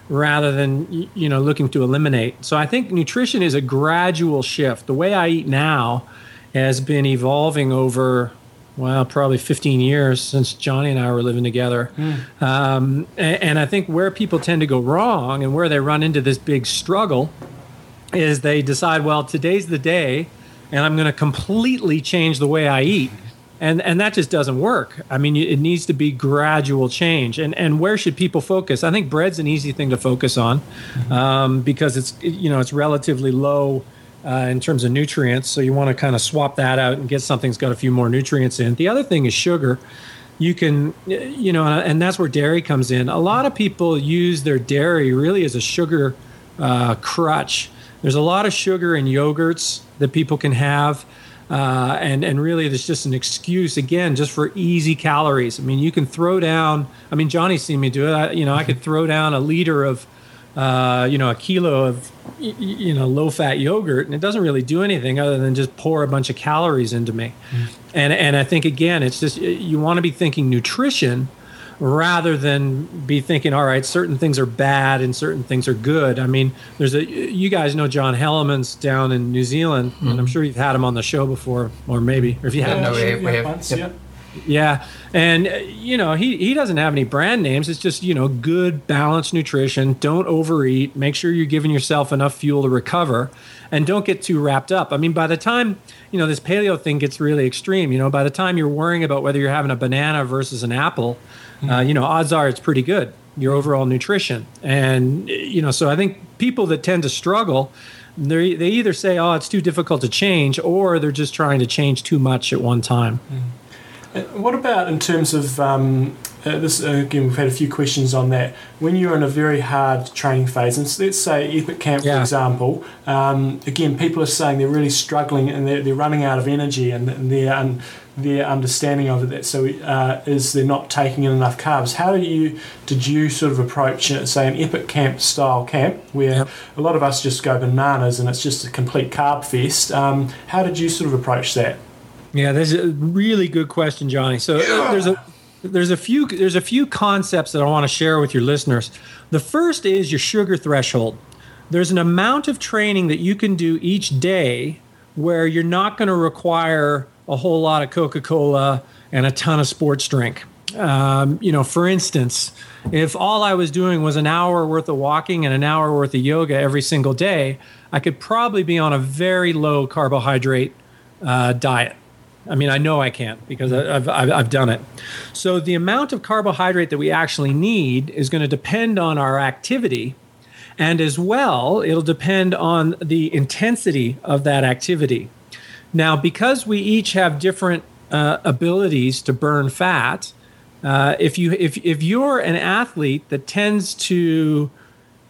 rather than you know looking to eliminate. So I think nutrition is a gradual shift. The way I eat now has been evolving over well, probably 15 years since Johnny and I were living together. Mm. Um, and, and, I think where people tend to go wrong and where they run into this big struggle is they decide, well, today's the day, and I'm going to completely change the way I eat. And, and that just doesn't work. I mean, it needs to be gradual change. And, and where should people focus? I think bread's an easy thing to focus on mm-hmm. um, because it's, you know, it's relatively low uh, in terms of nutrients. So you want to kind of swap that out and get something that's got a few more nutrients in. The other thing is sugar. You can, you know, and that's where dairy comes in. A lot of people use their dairy really as a sugar uh, crutch. There's a lot of sugar in yogurts that people can have. Uh, and and really, there's just an excuse again, just for easy calories. I mean, you can throw down. I mean, Johnny's seen me do it. I, you know, I could throw down a liter of, uh, you know, a kilo of, you know, low fat yogurt, and it doesn't really do anything other than just pour a bunch of calories into me. Mm. And and I think again, it's just you want to be thinking nutrition rather than be thinking, all right, certain things are bad and certain things are good. I mean, there's a you guys know John Hellemans down in New Zealand, mm-hmm. and I'm mm-hmm. sure you've had him on the show before, or maybe, or if you haven't, no, we have, we have, once, yep. Yeah, and uh, you know he he doesn't have any brand names. It's just you know good balanced nutrition. Don't overeat. Make sure you're giving yourself enough fuel to recover, and don't get too wrapped up. I mean, by the time you know this paleo thing gets really extreme, you know, by the time you're worrying about whether you're having a banana versus an apple, mm-hmm. uh, you know, odds are it's pretty good your overall nutrition. And you know, so I think people that tend to struggle. They, they either say, oh, it's too difficult to change, or they're just trying to change too much at one time. Mm. What about in terms of um, uh, this? Uh, again, we've had a few questions on that. When you're in a very hard training phase, and let's say Epic Camp, yeah. for example, um, again, people are saying they're really struggling and they're, they're running out of energy, and, and their their understanding of it so uh, is they're not taking in enough carbs. How do you did you sort of approach, uh, say, an Epic Camp style camp where yep. a lot of us just go bananas and it's just a complete carb fest? Um, how did you sort of approach that? Yeah, that's a really good question, Johnny. So uh, there's a there's a few there's a few concepts that I want to share with your listeners. The first is your sugar threshold. There's an amount of training that you can do each day where you're not going to require a whole lot of Coca-Cola and a ton of sports drink. Um, you know, for instance, if all I was doing was an hour worth of walking and an hour worth of yoga every single day, I could probably be on a very low carbohydrate uh, diet. I mean, I know I can't because I've, I've, I've, done it. So, the amount of carbohydrate that we actually need is going to depend on our activity. And as well, it'll depend on the intensity of that activity. Now, because we each have different uh, abilities to burn fat, uh, if, you, if, if you're an athlete that tends to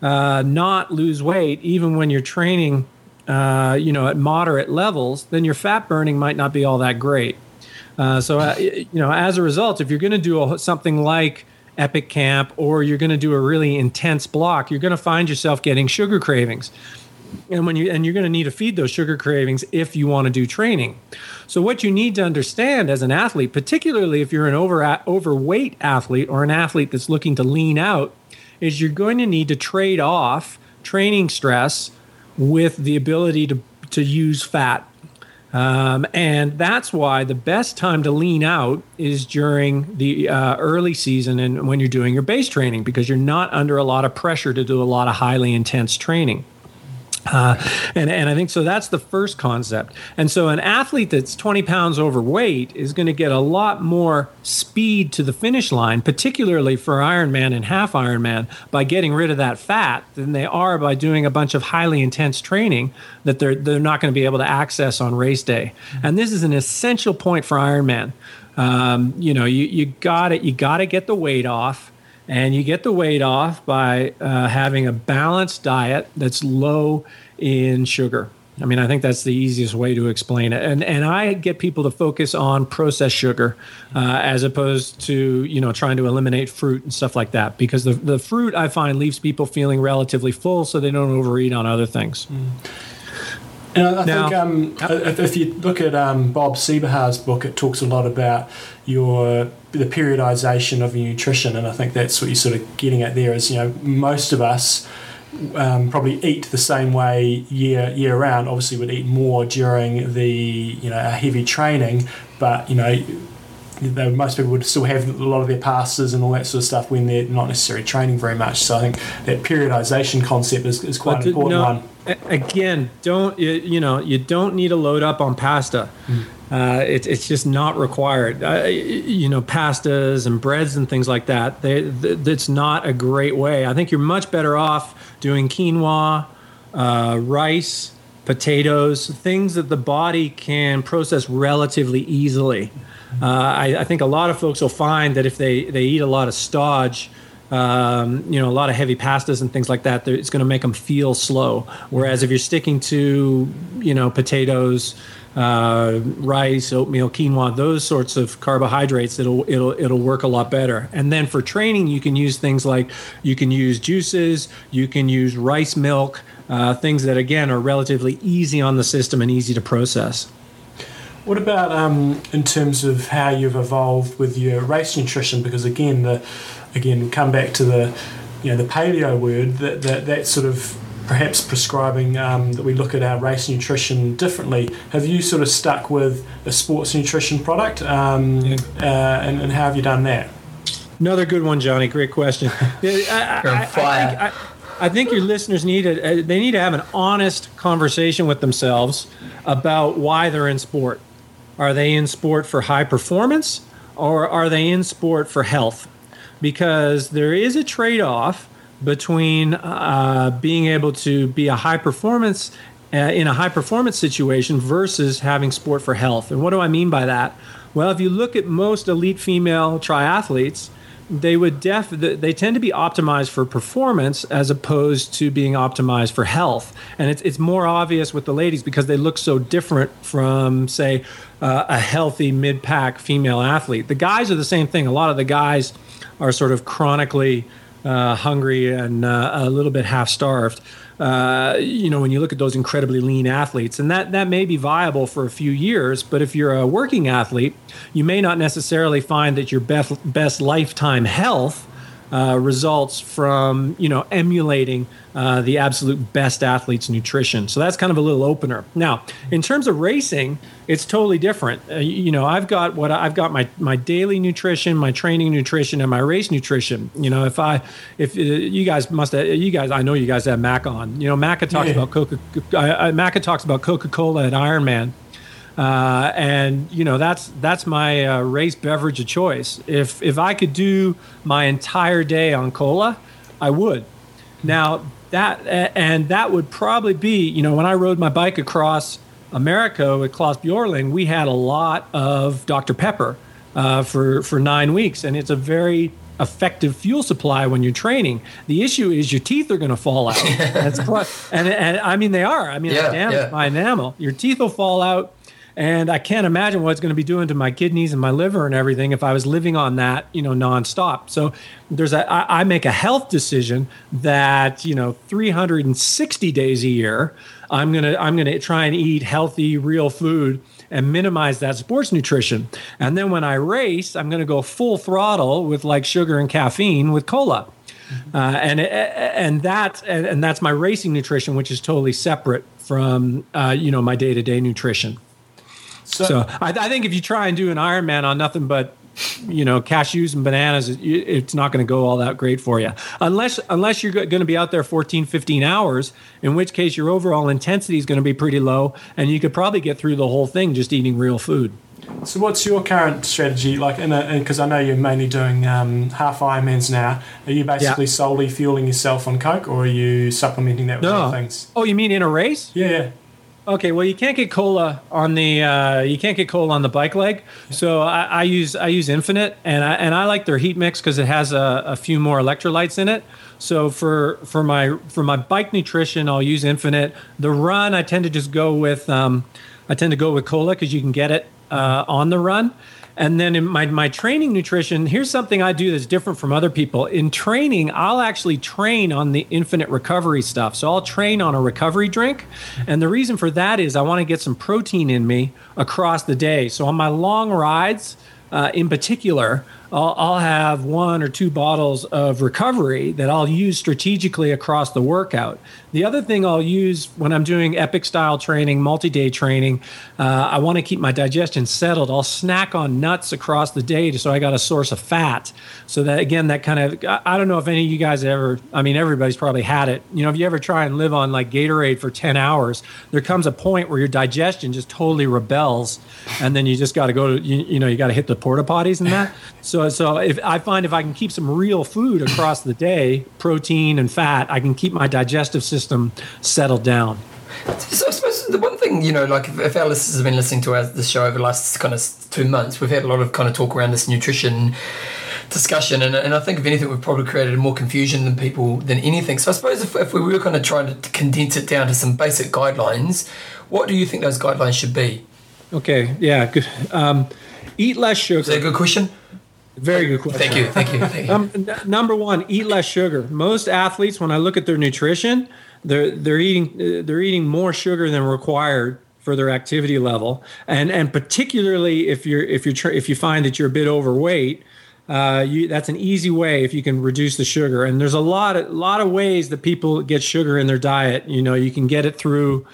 uh, not lose weight, even when you're training uh, you know, at moderate levels, then your fat burning might not be all that great. Uh, so, uh, you know, as a result, if you're going to do a, something like Epic Camp or you're going to do a really intense block, you're going to find yourself getting sugar cravings. And when you and you're going to need to feed those sugar cravings if you want to do training. So what you need to understand as an athlete, particularly if you're an over overweight athlete or an athlete that's looking to lean out, is you're going to need to trade off training stress with the ability to, to use fat. Um, and that's why the best time to lean out is during the uh, early season and when you're doing your base training because you're not under a lot of pressure to do a lot of highly intense training. Uh, and, and I think so that's the first concept. And so an athlete that's 20 pounds overweight is going to get a lot more speed to the finish line, particularly for Ironman and half Ironman, by getting rid of that fat than they are by doing a bunch of highly intense training that they're, they're not going to be able to access on race day. And this is an essential point for Ironman. Um, you know, you, you got it. You got to get the weight off and you get the weight off by uh, having a balanced diet that's low in sugar. I mean, I think that's the easiest way to explain it. And and I get people to focus on processed sugar uh, as opposed to you know trying to eliminate fruit and stuff like that because the the fruit I find leaves people feeling relatively full, so they don't overeat on other things. Mm. And I, I now, think um, if, if, you look at um, Bob Seebohar's book, it talks a lot about your the periodization of your nutrition, and I think that's what you're sort of getting at there. Is you know most of us um, probably eat the same way year year round. Obviously, would eat more during the you know a heavy training, but you know most people would still have a lot of their passes and all that sort of stuff when they're not necessarily training very much. So I think that periodization concept is, is quite an important no, one. Again, don't you, you, know you don't need to load up on pasta. Mm. Uh, it, it's just not required. Uh, you know, pastas and breads and things like that. They, that's not a great way. I think you're much better off doing quinoa, uh, rice, potatoes, things that the body can process relatively easily. Uh, I, I, think a lot of folks will find that if they, they eat a lot of stodge, um, you know, a lot of heavy pastas and things like that, it's going to make them feel slow. Whereas if you're sticking to, you know, potatoes, uh, rice, oatmeal, quinoa, those sorts of carbohydrates, it'll it'll it'll work a lot better. And then for training, you can use things like you can use juices, you can use rice milk, uh, things that again are relatively easy on the system and easy to process. What about um, in terms of how you've evolved with your race nutrition? Because again, the again come back to the you know the paleo word that that, that sort of perhaps prescribing um, that we look at our race nutrition differently. Have you sort of stuck with a sports nutrition product, um, yeah. uh, and, and, how have you done that? Another good one, Johnny. Great question. I, I, I, think, I, think, your listeners need a, they need to have an honest conversation with themselves about why they're in sport. Are they in sport for high performance, or are they in sport for health? Because there is a trade off between uh, being able to be a high performance uh, in a high performance situation versus having sport for health. And what do I mean by that? Well, if you look at most elite female triathletes, they would def they tend to be optimized for performance as opposed to being optimized for health. And it's, it's more obvious with the ladies because they look so different from say uh, a healthy mid-pack female athlete. The guys are the same thing. A lot of the guys are sort of chronically uh, hungry and uh, a little bit half starved. Uh, you know, when you look at those incredibly lean athletes, and that that may be viable for a few years, but if you're a working athlete, you may not necessarily find that your best best lifetime health uh, results from you know emulating uh, the absolute best athlete's nutrition. So that's kind of a little opener. Now, in terms of racing, it's totally different. Uh, you know, I've got what I've got my my daily nutrition, my training nutrition, and my race nutrition. You know, if I if uh, you guys must have, you guys I know you guys have Mac on. You know, Mac talks yeah. about Coca. Mac talks about Coca Cola at Ironman. Uh, and you know that's that's my uh, race beverage of choice. If if I could do my entire day on cola, I would. Now that and that would probably be you know when I rode my bike across America with Clas Bjorling, we had a lot of Dr Pepper uh, for for nine weeks, and it's a very effective fuel supply when you're training. The issue is your teeth are going to fall out. That's and, and I mean they are. I mean yeah, damaged yeah. by enamel. Your teeth will fall out and I can't imagine what it's going to be doing to my kidneys and my liver and everything if I was living on that, you know, nonstop. So there's a, I, I make a health decision that, you know, 360 days a year, I'm going to, I'm going to try and eat healthy, real food and minimize that sports nutrition. And then when I race, I'm going to go full throttle with like sugar and caffeine with cola. Uh, and and that and, and, that's my racing nutrition, which is totally separate from uh, you know my day to day nutrition. So, so I, I, think if you try and do an Ironman on nothing but you know cashews and bananas it's not going to go all that great for you unless unless you're going to be out there 14 15 hours in which case your overall intensity is going to be pretty low and you could probably get through the whole thing just eating real food. So what's your current strategy? Like in because i know you're mainly doing um, half ironmans now. Are you basically yeah. solely fueling yourself on coke or are you supplementing that with no. other things? Oh you mean in a race? Yeah Okay, well, you can't get cola on the uh, you can't get cola on the bike leg. So I, I use I use Infinit, and I and I like their heat mix because it has a, a, few more electrolytes in it. So for for my for my bike nutrition, I'll use Infinit. The run, I tend to just go with um, I tend to go with cola because you can get it uh, on the run. And then in my, my training nutrition, here's something I do that's different from other people. In training, I'll actually train on the Infinit recovery stuff. So I'll train on a recovery drink. And the reason for that is I want to get some protein in me across the day. So on my long rides, uh, in particular, I'll, I'll, have one or two bottles of recovery that I'll use strategically across the workout. The other thing I'll use when I'm doing epic style training, multi day training, uh, I want to keep my digestion settled. I'll snack on nuts across the day so I got a source of fat. So that, again, that kind of, I, don't know if any of you guys ever, I mean, everybody's probably had it. You know, if you ever try and live on like Gatorade for 10 hours, there comes a point where your digestion just totally rebels. And then you just got to go to, you, you know, you got to hit the porta potties and that. So, so if I find if I can keep some real food across the day, protein and fat, I can keep my digestive system settled down. So I suppose the one thing, you know, like if, if our listeners have been listening to our, this show over the last kind of two months, we've had a lot of kind of talk around this nutrition discussion, and, and I think if anything, we've probably created more confusion than people than anything. So I suppose if, if we were kind of trying to condense it down to some basic guidelines, what do you think those guidelines should be? Okay, yeah, good. Um, eat less sugar. Is that a good question? Very good question. Thank you, thank you, thank you. Um, n- number one, eat less sugar. Most athletes, when I look at their nutrition, they're they're eating uh, they're eating more sugar than required for their activity level, and and particularly if you're if you're tr- if you find that you're a bit overweight. Uh, you, that's an easy way if you can reduce the sugar, and there's a lot of lot of ways that people get sugar in their diet. You know, you can get it through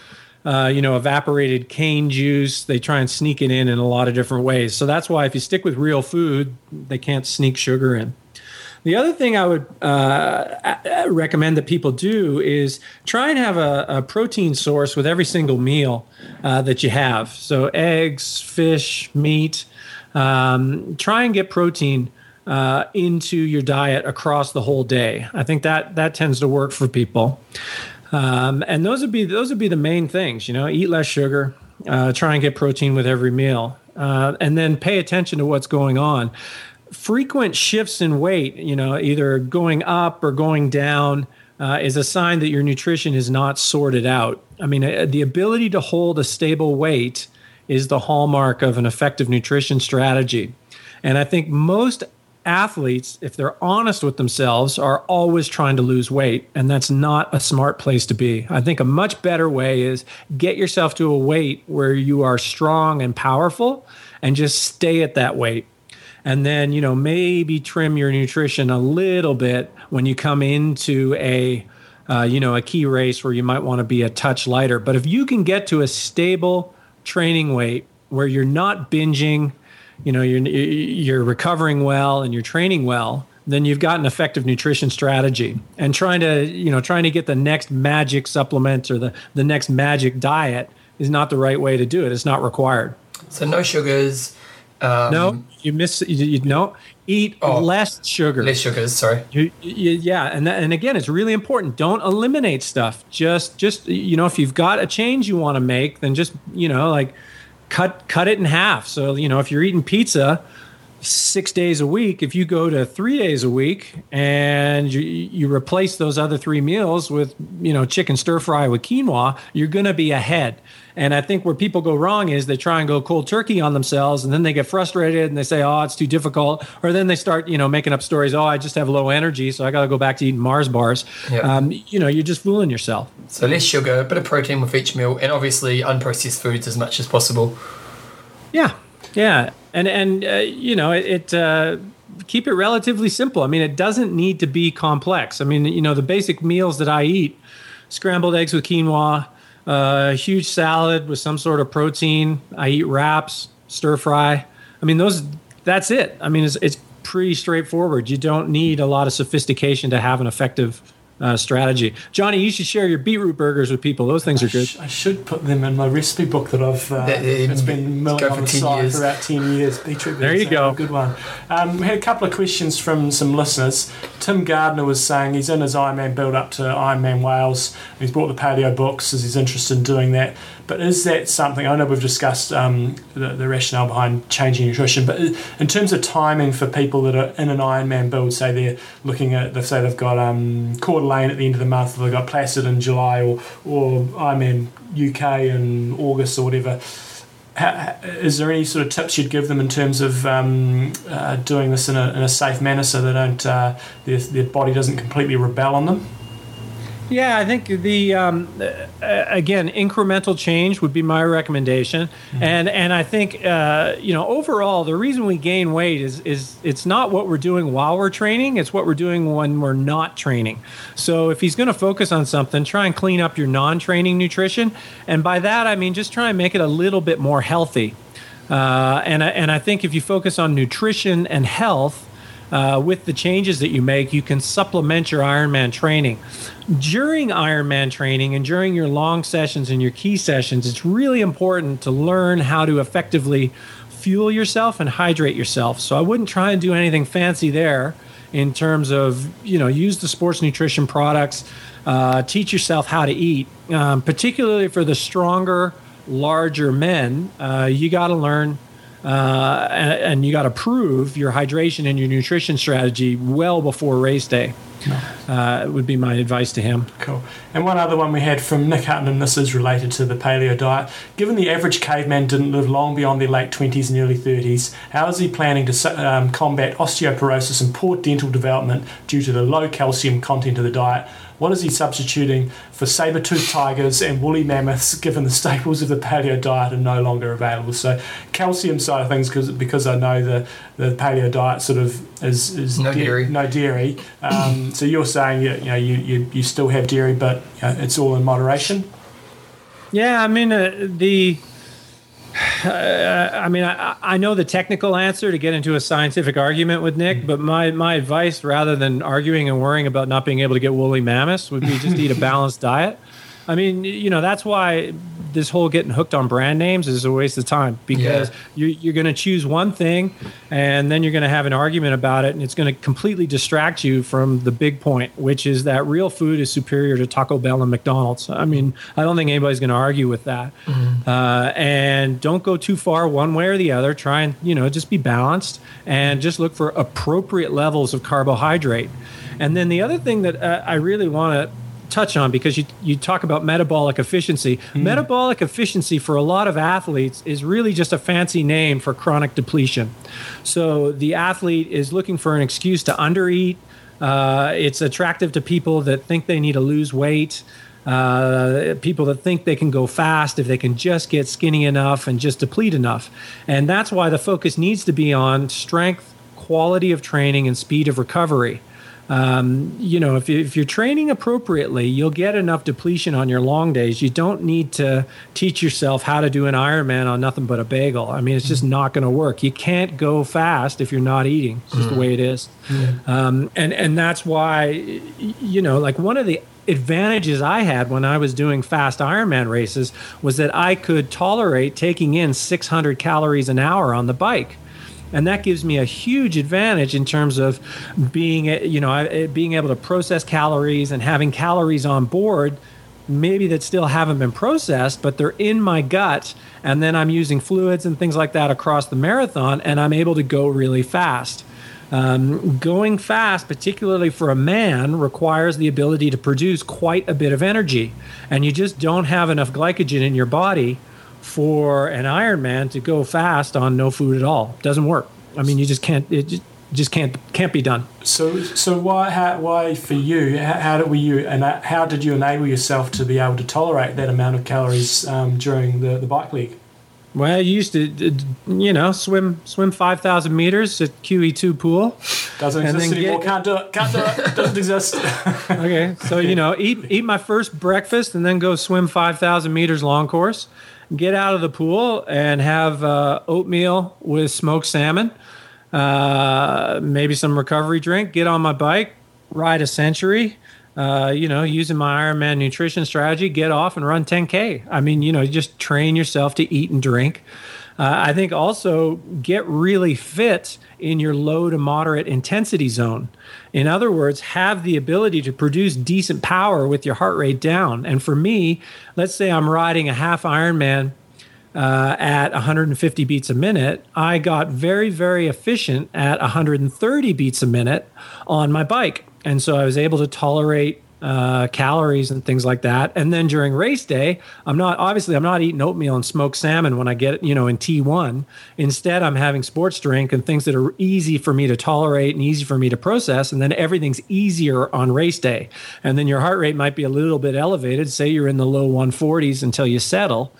uh, you know, evaporated cane juice. They try and sneak it in in a lot of different ways. So that's why if you stick with real food, they can't sneak sugar in. The other thing I would uh, recommend that people do is try and have a, a protein source with every single meal uh, that you have. So eggs, fish, meat. Um, try and get protein uh, into your diet across the whole day. I think that that tends to work for people. Um, and those would be those would be the main things. You know, eat less sugar, uh, try and get protein with every meal, uh, and then pay attention to what's going on. Frequent shifts in weight, you know, either going up or going down, uh, is a sign that your nutrition is not sorted out. I mean, uh, the ability to hold a stable weight is the hallmark of an effective nutrition strategy. And I think most athletes, if they're honest with themselves, are always trying to lose weight. And that's not a smart place to be. I think a much better way is get yourself to a weight where you are strong and powerful and just stay at that weight. And then, you know, maybe trim your nutrition a little bit when you come into a, uh, you know, a key race where you might want to be a touch lighter. But if you can get to a stable training weight where you're not binging, you know you're you're recovering well and you're training well then you've got an effective nutrition strategy and trying to you know trying to get the next magic supplement or the the next magic diet is not the right way to do it. It's not required. So no sugars um, no you miss you, you no eat oh, less sugar. less sugars sorry. You, you, yeah and that, and again it's really important. Don't eliminate stuff. Just just you know if you've got a change you want to make then just you know like cut cut it in half. So you know, if you're eating pizza six days a week, if you go to three days a week and you, you replace those other three meals with you know chicken stir fry with quinoa, you're going to be ahead. And I think where people go wrong is they try and go cold turkey on themselves, and then they get frustrated and they say, "Oh, it's too difficult," or then they start, you know, making up stories. Oh, I just have low energy, so I got to go back to eating Mars bars. Yep. Um, you know, you're just fooling yourself. So less sugar, a bit of protein with each meal, and obviously unprocessed foods as much as possible. Yeah, yeah, and and uh, you know it. it uh, keep it relatively simple. I mean, it doesn't need to be complex. I mean, you know, the basic meals that I eat: scrambled eggs with quinoa, a uh, huge salad with some sort of protein. I eat wraps, stir fry. I mean, those. That's it. I mean, it's, it's pretty straightforward. You don't need a lot of sophistication to have an effective uh, strategy. Johnny, you should share your beetroot burgers with people. Those things are good. I, sh- I should put them in my recipe book that I've. Uh, it's been milling on the side years. for about ten years. Beetroot. burgers, There you go. Good one. Um, we had a couple of questions from some listeners. Tim Gardner was saying he's in his Ironman build up to Ironman Wales. He's bought the paleo books as he's interested in doing that. But is that something? I know we've discussed um, the, the, rationale behind changing nutrition, but in terms of timing for people that are in an Ironman build, say they're looking at, they say they've got um, Coeur d'Alene at the end of the month, they've got Placid in July, or or Ironman UK in August or whatever. How, is there any sort of tips you'd give them in terms of um, uh, doing this in a, in a safe manner so they don't uh, their, their body doesn't completely rebel on them? Yeah, I think the um, uh, again incremental change would be my recommendation, mm-hmm. and and I think uh, you know overall the reason we gain weight is is it's not what we're doing while we're training; it's what we're doing when we're not training. So if he's going to focus on something, try and clean up your non-training nutrition, and by that I mean just try and make it a little bit more healthy. Uh, and and I think if you focus on nutrition and health uh, with the changes that you make, you can supplement your Ironman training. During Ironman training and during your long sessions and your key sessions, it's really important to learn how to effectively fuel yourself and hydrate yourself. So I wouldn't try and do anything fancy there in terms of, you know, use the sports nutrition products, uh, teach yourself how to eat, um, particularly for the stronger, larger men. Uh, you got to learn uh, and, and you got to prove your hydration and your nutrition strategy well before race day. Uh, would be my advice to him. Cool. And one other one we had from Nick Hutton, and this is related to the paleo diet. Given the average caveman didn't live long beyond their late 20s and early 30s, how is he planning to um, combat osteoporosis and poor dental development due to the low calcium content of the diet? What is he substituting for saber-toothed tigers and woolly mammoths, given the staples of the paleo diet are no longer available? So, calcium side of things, because because I know the, the paleo diet sort of is, is no da- dairy. No dairy. Um, so you're saying you, you know you, you, you still have dairy, but you know, it's all in moderation. Yeah, I mean uh, the. Uh, I mean, I, I know the technical answer to get into a scientific argument with Nick, but my, my advice, rather than arguing and worrying about not being able to get woolly mammoths, would be just eat a balanced diet. I mean, you know, that's why this whole getting hooked on brand names is a waste of time because Yeah. you, you're going to choose one thing and then you're going to have an argument about it and it's going to completely distract you from the big point, which is that real food is superior to Taco Bell and McDonald's. I mean, I don't think anybody's going to argue with that. Uh, and don't go too far one way or the other. Try and, you know, just be balanced and just look for appropriate levels of carbohydrate. And then the other thing that uh, I really want to touch on because you, you talk about metabolic efficiency. Metabolic efficiency for a lot of athletes is really just a fancy name for chronic depletion. So the athlete is looking for an excuse to undereat. Uh, it's attractive to people that think they need to lose weight. Uh, people that think they can go fast if they can just get skinny enough and just deplete enough. And that's why the focus needs to be on strength, quality of training, and speed of recovery um, you know, if, you, if you're training appropriately, you'll get enough depletion on your long days. You don't need to teach yourself how to do an Ironman on nothing but a bagel. I mean, it's just not going to work. You can't go fast if you're not eating. It's just the way it is. Um, and, and that's why, you know, like one of the advantages I had when I was doing fast Ironman races was that I could tolerate taking in 600 calories an hour on the bike and that gives me a huge advantage in terms of being you know being able to process calories and having calories on board maybe that still haven't been processed but they're in my gut. And then i'm using fluids and things like that across the marathon and i'm able to go really fast. Um, going fast, particularly for a man, requires the ability to produce quite a bit of energy, and you just don't have enough glycogen in your body for an Ironman to go fast on no food at all. Doesn't work. I mean, you just can't. It just, just can't can't be done. So, so why, how, why for you? How, how did you and how did you enable yourself to be able to tolerate that amount of calories um, during the, the bike league? Well, you used to, you know, swim swim five thousand meters at QE two pool. Doesn't exist then get- anymore. Can't do it. Can't do it. Doesn't exist. Okay, so you know, eat eat my first breakfast and then go swim five thousand meters long course. Get out of the pool and have uh, oatmeal with smoked salmon, uh, maybe some recovery drink. Get on my bike, ride a century. Uh, you know, using my Ironman nutrition strategy, get off and run 10k. I mean, you know, just train yourself to eat and drink. Uh, I think also get really fit in your low to moderate intensity zone. In other words, have the ability to produce decent power with your heart rate down. And for me, let's say I'm riding a half Ironman uh, at 150 beats a minute, I got very, very efficient at 130 beats a minute on my bike. And so I was able to tolerate uh, calories and things like that. And then during race day, I'm not obviously I'm not eating oatmeal and smoked salmon when I get you know in T1. Instead, I'm having sports drink and things that are easy for me to tolerate and easy for me to process. And then everything's easier on race day. And then your heart rate might be a little bit elevated. Say you're in the low 140s until you settle.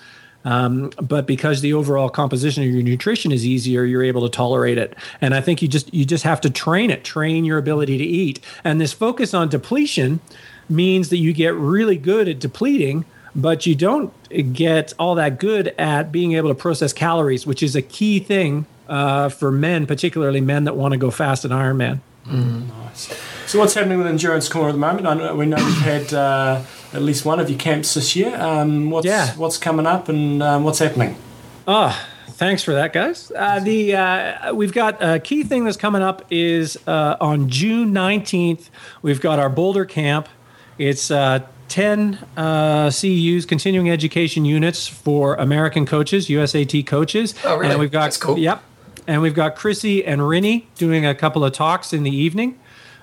Um, but because the overall composition of your nutrition is easier, you're able to tolerate it. And I think you just you just have to train it, train your ability to eat. And this focus on depletion means that you get really good at depleting, but you don't get all that good at being able to process calories, which is a key thing uh, for men, particularly men that want to go fast in Ironman. Nice. So, what's happening with Endurance Corner at the moment? I know, we know we've had uh, at least one of your camps this year. Um, what's Yeah. what's coming up and um, what's happening? Oh, thanks for that, guys. Uh, the uh, we've got a key thing that's coming up is uh, on June nineteenth. We've got our Boulder camp. It's uh, 10 uh, CUs, continuing education units for American coaches, USAT coaches. Oh, really? And we've got, That's cool. Yep. And we've got Chrissie and Rinny doing a couple of talks in the evening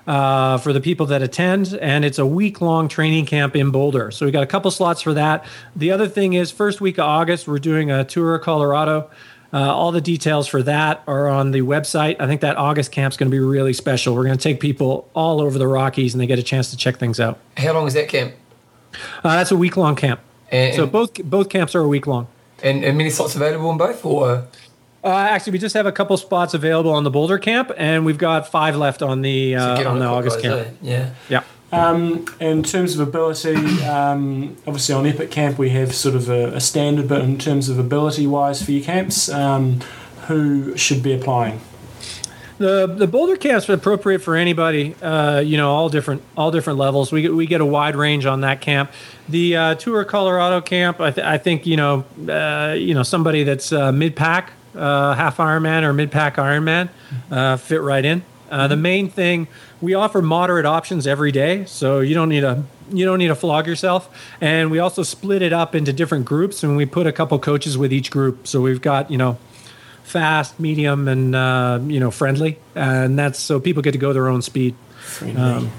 uh, for the people that attend. And it's a week long training camp in Boulder. So we've got a couple slots for that. The other thing is, first week of August, we're doing a tour of Colorado. Uh, all the details for that are on the website. I think that August camp's going to be really special. We're going to take people all over the Rockies and they get a chance to check things out. How long is that camp? Uh, that's a week long camp. And, So both both camps are a week long. and, and many slots available in both, or Uh, actually, we just have a couple spots available on the Boulder camp, and we've got five left on the uh, get on the August camp. Yeah. Yeah. Um, in terms of ability, um, obviously on Epic Camp we have sort of a, a standard, but in terms of ability wise for your camps, um, who should be applying? The the Boulder camp's appropriate for anybody. Uh, you know, all different all different levels. We get we get a wide range on that camp. The uh, Tour Colorado camp, I, th- I think you know, uh, you know somebody that's uh, mid pack, uh, half Ironman or mid pack Ironman, uh, fit right in. Uh, the main thing we offer moderate options every day, so you don't need to you don't need to flog yourself. And we also split it up into different groups, and we put a couple coaches with each group. So we've got you know fast, medium, and uh, you know friendly, and that's so people get to go their own speed. Um,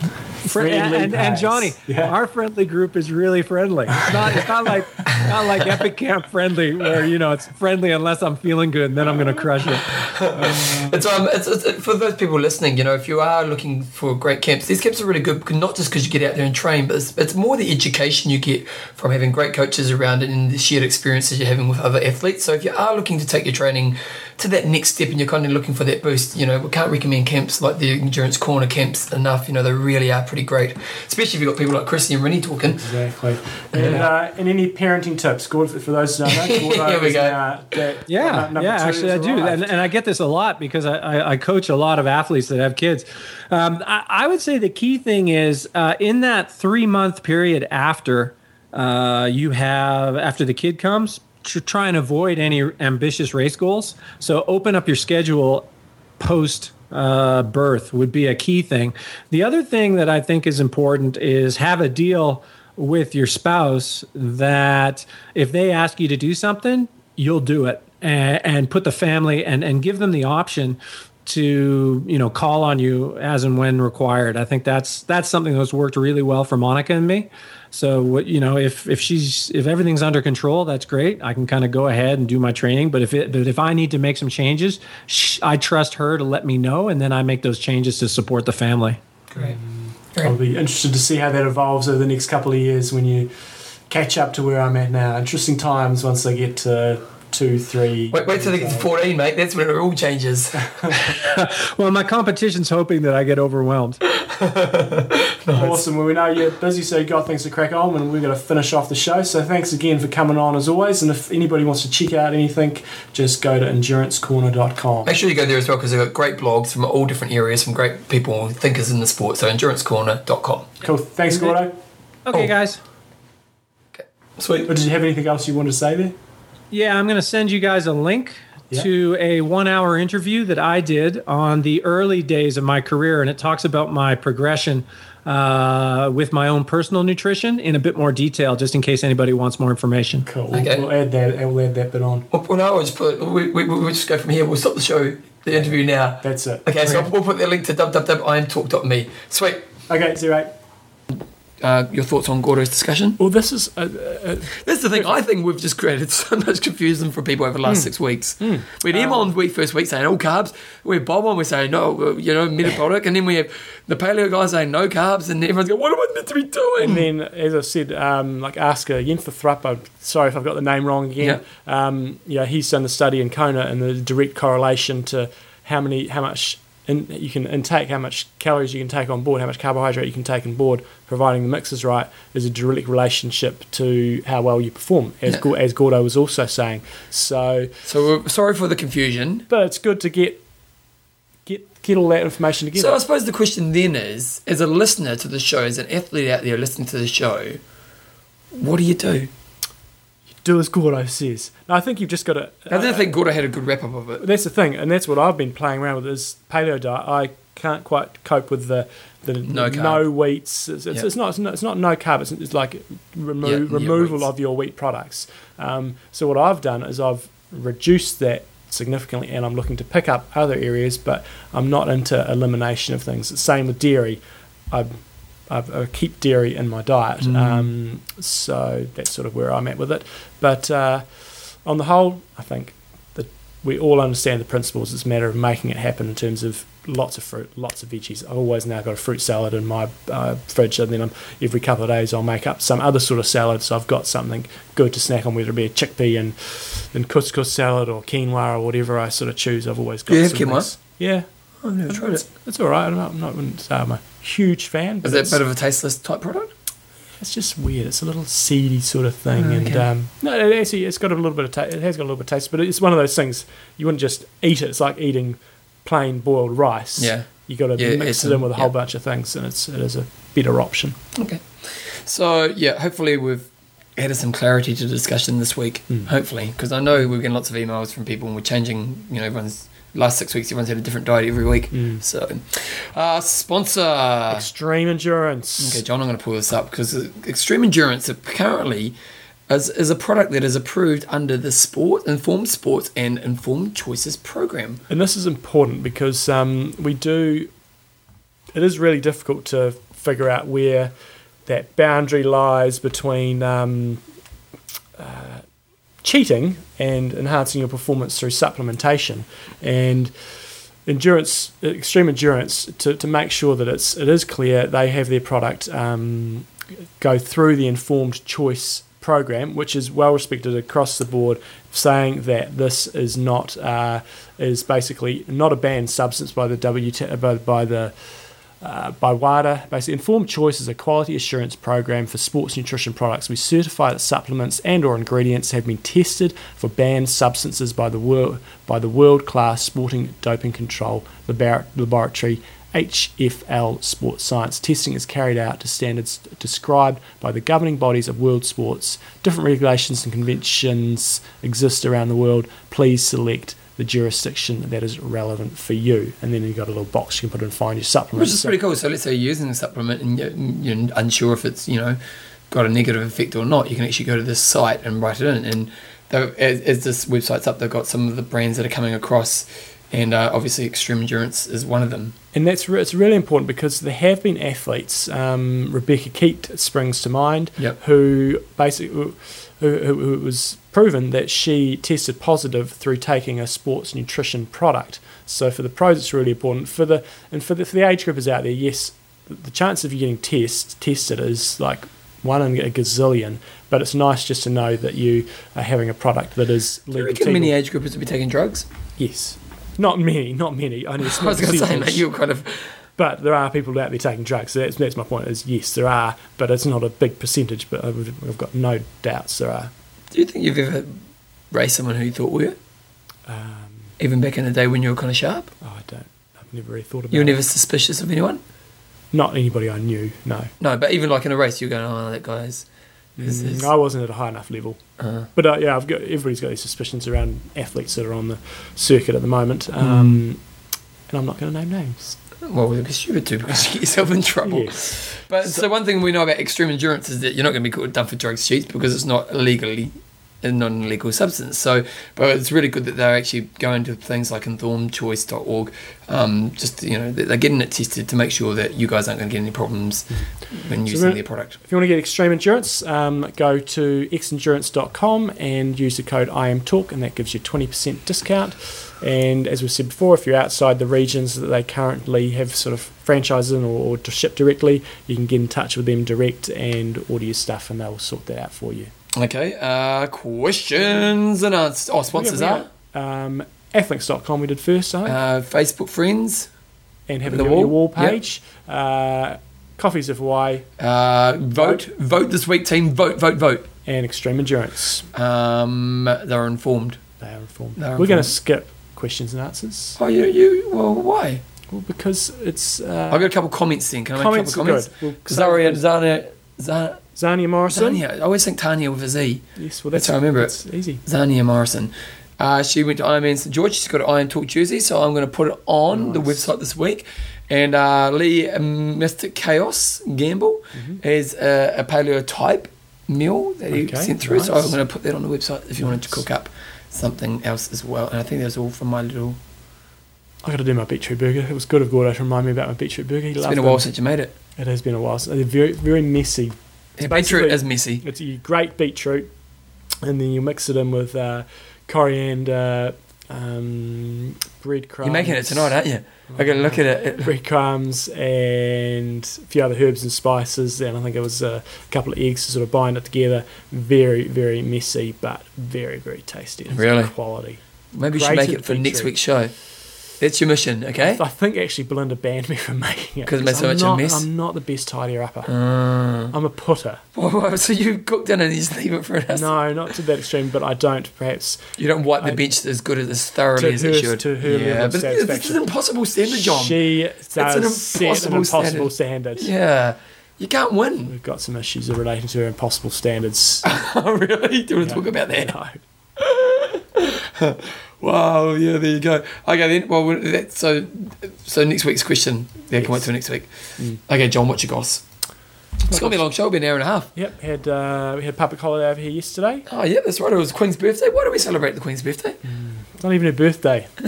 Friendly and, and, and. Johnny, Yeah. our friendly group is really friendly. It's not, it's not like not like Epic Camp friendly, where you know it's friendly unless I'm feeling good, and then I'm going to crush it. It's um, it's, it's for those people listening. You know, if you are looking for great camps, these camps are really good. Not just because you get out there and train, but it's, it's more the education you get from having great coaches around it and the shared experiences you're having with other athletes. So if you are looking to take your training to that next step and you're kind of looking for that boost, you know, we can't recommend camps like the Endurance Corner camps enough. You know, they really are pretty great, especially if you've got people like Chrissie and Rinny talking. Exactly. And, uh, and any parenting tips? Good for, for those who don't know. Here we go. now that- Yeah, number yeah, actually, I do, and, and I get this a lot because I, I, I coach a lot of athletes that have kids. Um, I, I would say the key thing is uh, in that three month period after uh, you have after the kid comes, To try and avoid any ambitious race goals. So open up your schedule post uh, birth would be a key thing. The other thing that I think is important is have a deal with your spouse that if they ask you to do something, you'll do it and, and put the family and, and give them the option to you know call on you as and when required. I think that's that's something that's worked really well for Monica and me. So what you know, if if she's if everything's under control, that's great. I can kind of go ahead and do my training. But if it but if I need to make some changes, sh- I trust her to let me know, and then I make those changes to support the family. Great. I'll be interested to see how that evolves over the next couple of years when you catch up to where I'm at now. Interesting times once they get to two, three. Wait, wait till they get to 14, mate. That's when it all changes. Well, my competition's hoping that I get overwhelmed. Awesome. Well, we know you're busy, so you've got things to crack on, and we're going to finish off the show. So thanks again for coming on as always. And if anybody wants to check out anything, just go to endurancecorner.com. Make sure you go there as well because they've got great blogs from all different areas from great people and thinkers in the sport. So endurancecorner.com. Cool. Thanks, Gordo. Okay, Oh. guys. Sweet. But did you have anything else you wanted to say there? Yeah, I'm going to send you guys a link Yeah. to a one hour interview that I did on the early days of my career. And it talks about my progression uh, with my own personal nutrition in a bit more detail, just in case anybody wants more information. Cool. Okay. We'll add that. We'll add that bit on. Well, well, no, we'll just put. We, we, we'll just go from here. We'll stop the show, the interview now. That's it. Okay, so we'll put the link to www.imtalk.me. Sweet. Okay, zero. Uh, your thoughts on Gordo's discussion? Well, this is uh, That's the thing. I think we've just created so much confusion for people over the last six weeks. We had Em on week first week saying all carbs. We have Bob on. We're saying no, uh, you know, metabolic, and then we have the paleo guys saying no carbs, and everyone's going, "What am I meant to be doing?" And then, as I said, um, like Asker Jeukendrup, sorry if I've got the name wrong again. Yeah. Um, yeah, he's done the study in Kona and the direct correlation to how many, how much in, you can intake, how much calories you can take on board, how much carbohydrate you can take on board, providing the mix is right, is a direct relationship to how well you perform, as, Yeah. As Gordo was also saying. So, So we're sorry for the confusion. but it's good to get get get all that information together. So I suppose the question then is, as a listener to the show, as an athlete out there listening to the show, what do you do? Do as Gordo says. No, I think you've just got to. I didn't think Gordo had a good wrap up of it. That's the thing, and that's what I've been playing around with is paleo diet. I can't quite cope with the the No no, wheats. It's, it's, Yeah. it's not it's not it's not no carb. It's, it's like remo- yeah, removal wheats. of your wheat products. Um, so what I've done is I've reduced that significantly, and I'm looking to pick up other areas, but I'm not into elimination of things. Same with dairy. I, I, I keep dairy in my diet, Mm. um, so that's sort of where I'm at with it. But uh, on the whole, I think that we all understand the principles. It's a matter of making it happen in terms of lots of fruit, lots of veggies. I've always now got a fruit salad in my uh, fridge, and then I'm, every couple of days I'll make up some other sort of salad. So I've got something good to snack on, whether it be a chickpea and, and couscous salad or quinoa or whatever I sort of choose. I've always got. Do you have quinoa? Yeah, I've never tried it's, it. it's all right. I'm not, I'm not wouldn't say I'm a huge fan, but Is that a bit of a tasteless type product? it's just weird. It's a little seedy sort of thing, Oh, and okay. um, no, it actually it's got a little bit of ta- it has got a little bit of taste, but it's one of those things you wouldn't just eat it. It's like eating plain boiled rice. Yeah. you got to Yeah, mix it in a- with a whole yeah. bunch of things, and it's it is a better option. Okay. So yeah, hopefully we've added some clarity to the discussion this week. Mm. Hopefully, because I know we're getting lots of emails from people, and we're changing. You know, everyone's last six weeks, everyone's had a different diet every week. Mm. So, uh, sponsor. Extreme endurance. Okay, John, I'm going to pull this up because Extreme Endurance apparently is, is a product that is approved under the Sport, Informed Sports and Informed Choices program. And this is important because um, we do. It is really difficult to figure out where that boundary lies between um, uh, cheating and enhancing your performance through supplementation, and endurance, extreme endurance. To, to make sure that it's it is clear, they have their product um, go through the informed choice program, which is well respected across the board, saying that this is not uh, is basically not a banned substance by the WT by, by the uh, by WADA. Basically, Informed Choice is a quality assurance program for sports nutrition products. We certify that supplements and/or ingredients have been tested for banned substances by the by the world-class Sporting Doping Control Labor- Laboratory. HFL Sports Science testing is carried out to standards described by the governing bodies of world sports. Different regulations and conventions exist around the world. Please select the jurisdiction that is relevant for you. And then you've got a little box you can put in find your supplement. Which is pretty cool. So let's say you're using a supplement and you're, you're unsure if it's, you know, got a negative effect or not, you can actually go to this site and write it in. And though, as, as this website's up, they've got some of the brands that are coming across, and uh, obviously Extreme Endurance is one of them. And that's re- it's really important because there have been athletes. Um, Rebekah Keat springs to mind, Yep. who basically who, it was proven that she tested positive through taking a sports nutrition product. So for the pros, it's really important. For the and for the, for the age groupers out there, yes, the chance of you getting test tested is like one in a gazillion. But it's nice just to know that you are having a product that is Do you legal. reckon many age groupers will be taking drugs? Yes. Not many, not many. Only I was going to say, mate, you're kind of. But there are people out there taking drugs. So that's, that's my point. Is yes, there are, but it's not a big percentage. But I've, I've got no doubts there are. Do you think you've ever raced someone who you thought were? Um, Even back in the day when you were kind of sharp? oh, I don't. I've never really thought about. You were it. never suspicious of anyone? Not anybody I knew. No. No, but even like in a race, you're going, oh, that guy's. Mm, I wasn't at a high enough level. uh, But uh, yeah, I've got everybody's got these suspicions around athletes that are on the circuit at the moment. Mm. Um, And I'm not going to name names. Well, it'd be stupid to because you get yourself in trouble. Yes. But so, one thing we know about extreme endurance is that you're not going to be caught done for drugs cheats because it's not illegally a non-illegal substance. So, but it's really good that they're actually going to things like informedchoice.org. Um, just you know, they're getting it tested to make sure that you guys aren't going to get any problems when So using we're- their product. If you want to get extreme endurance, um, go to xendurance.com and use the code IAMTalk, and that gives you 20% discount. And as we said before, if you're outside the regions that they currently have sort of franchises in or, or to ship directly, you can get in touch with them direct and order your stuff, and they'll sort that out for you. Okay, uh, questions and answers. Oh, sponsors Yeah, are Um, Athlinks.com we did first, think, uh, Facebook friends, and have the at your wall, wall yep. page. Uh, Coffees of Hawaii uh, vote, vote this week, team, vote, vote, vote. and Extreme Endurance. Um, they're informed. They are informed. They are We're going to skip questions and answers. Oh, you, you, well, why? Well, because it's. Uh, I've got a couple comments then. Can I comments make a couple comments? good. We'll Zaria, save- Zana, Zana, Zania Morrison. Zania. I always think Tanya with a Z. Yes, well That's that's, how I remember it. It's easy. Zania Morrison. Uh, she went to Ironman St George. She's got an Iron Talk jersey, so I'm going to put it on the website this week. And uh, Lee um, Mystic Chaos Gamble is a, a paleo type meal that he Mm-hmm. Okay, sent through. So. I'm going to put that on the website if you wanted to cook up something else as well. And I think that's all from my little. I got to do my beetroot burger. It was good of Gordo to remind me about my beetroot burger. He It's been a while them. since you made it. It has been a while. They're very, very messy. Yeah, beetroot is messy. It's a great beetroot, and then you mix it in with uh, coriander, um, breadcrumbs. You're making it tonight, aren't you? I got to look at it. breadcrumbs and a few other herbs and spices, and I think it was a couple of eggs to sort of bind it together. Very, very messy, but very, very tasty. It's Really? quality. Maybe you should make it for next beetroot. week's show. That's your mission, okay? I think actually Belinda banned me from making it. Because it made so I'm much of a mess? I'm not the best tidier upper. Uh, I'm a putter. well, so you cooked in and you just leave it for us? No, not to that extreme, but I don't perhaps You don't wipe the bench as good as, as thoroughly as her- it should. to her level yeah, of but it's, it's an impossible standard, John. She does an set an impossible impossible standard. yeah, you can't win. We've got some issues relating to her impossible standards. oh, really? Do you want to talk about that? No. Wow, yeah, there you go. Okay, then. Well, that, so so next week's question. Yeah, can wait Yes. till next week. Mm. Okay, John, what's your goss? It's going to be a long show, it'll be an hour and a half. Yep, had uh, we had public holiday over here yesterday. Oh, yeah, that's right. It was Queen's birthday. Why do we celebrate the Queen's birthday? It's not even her birthday,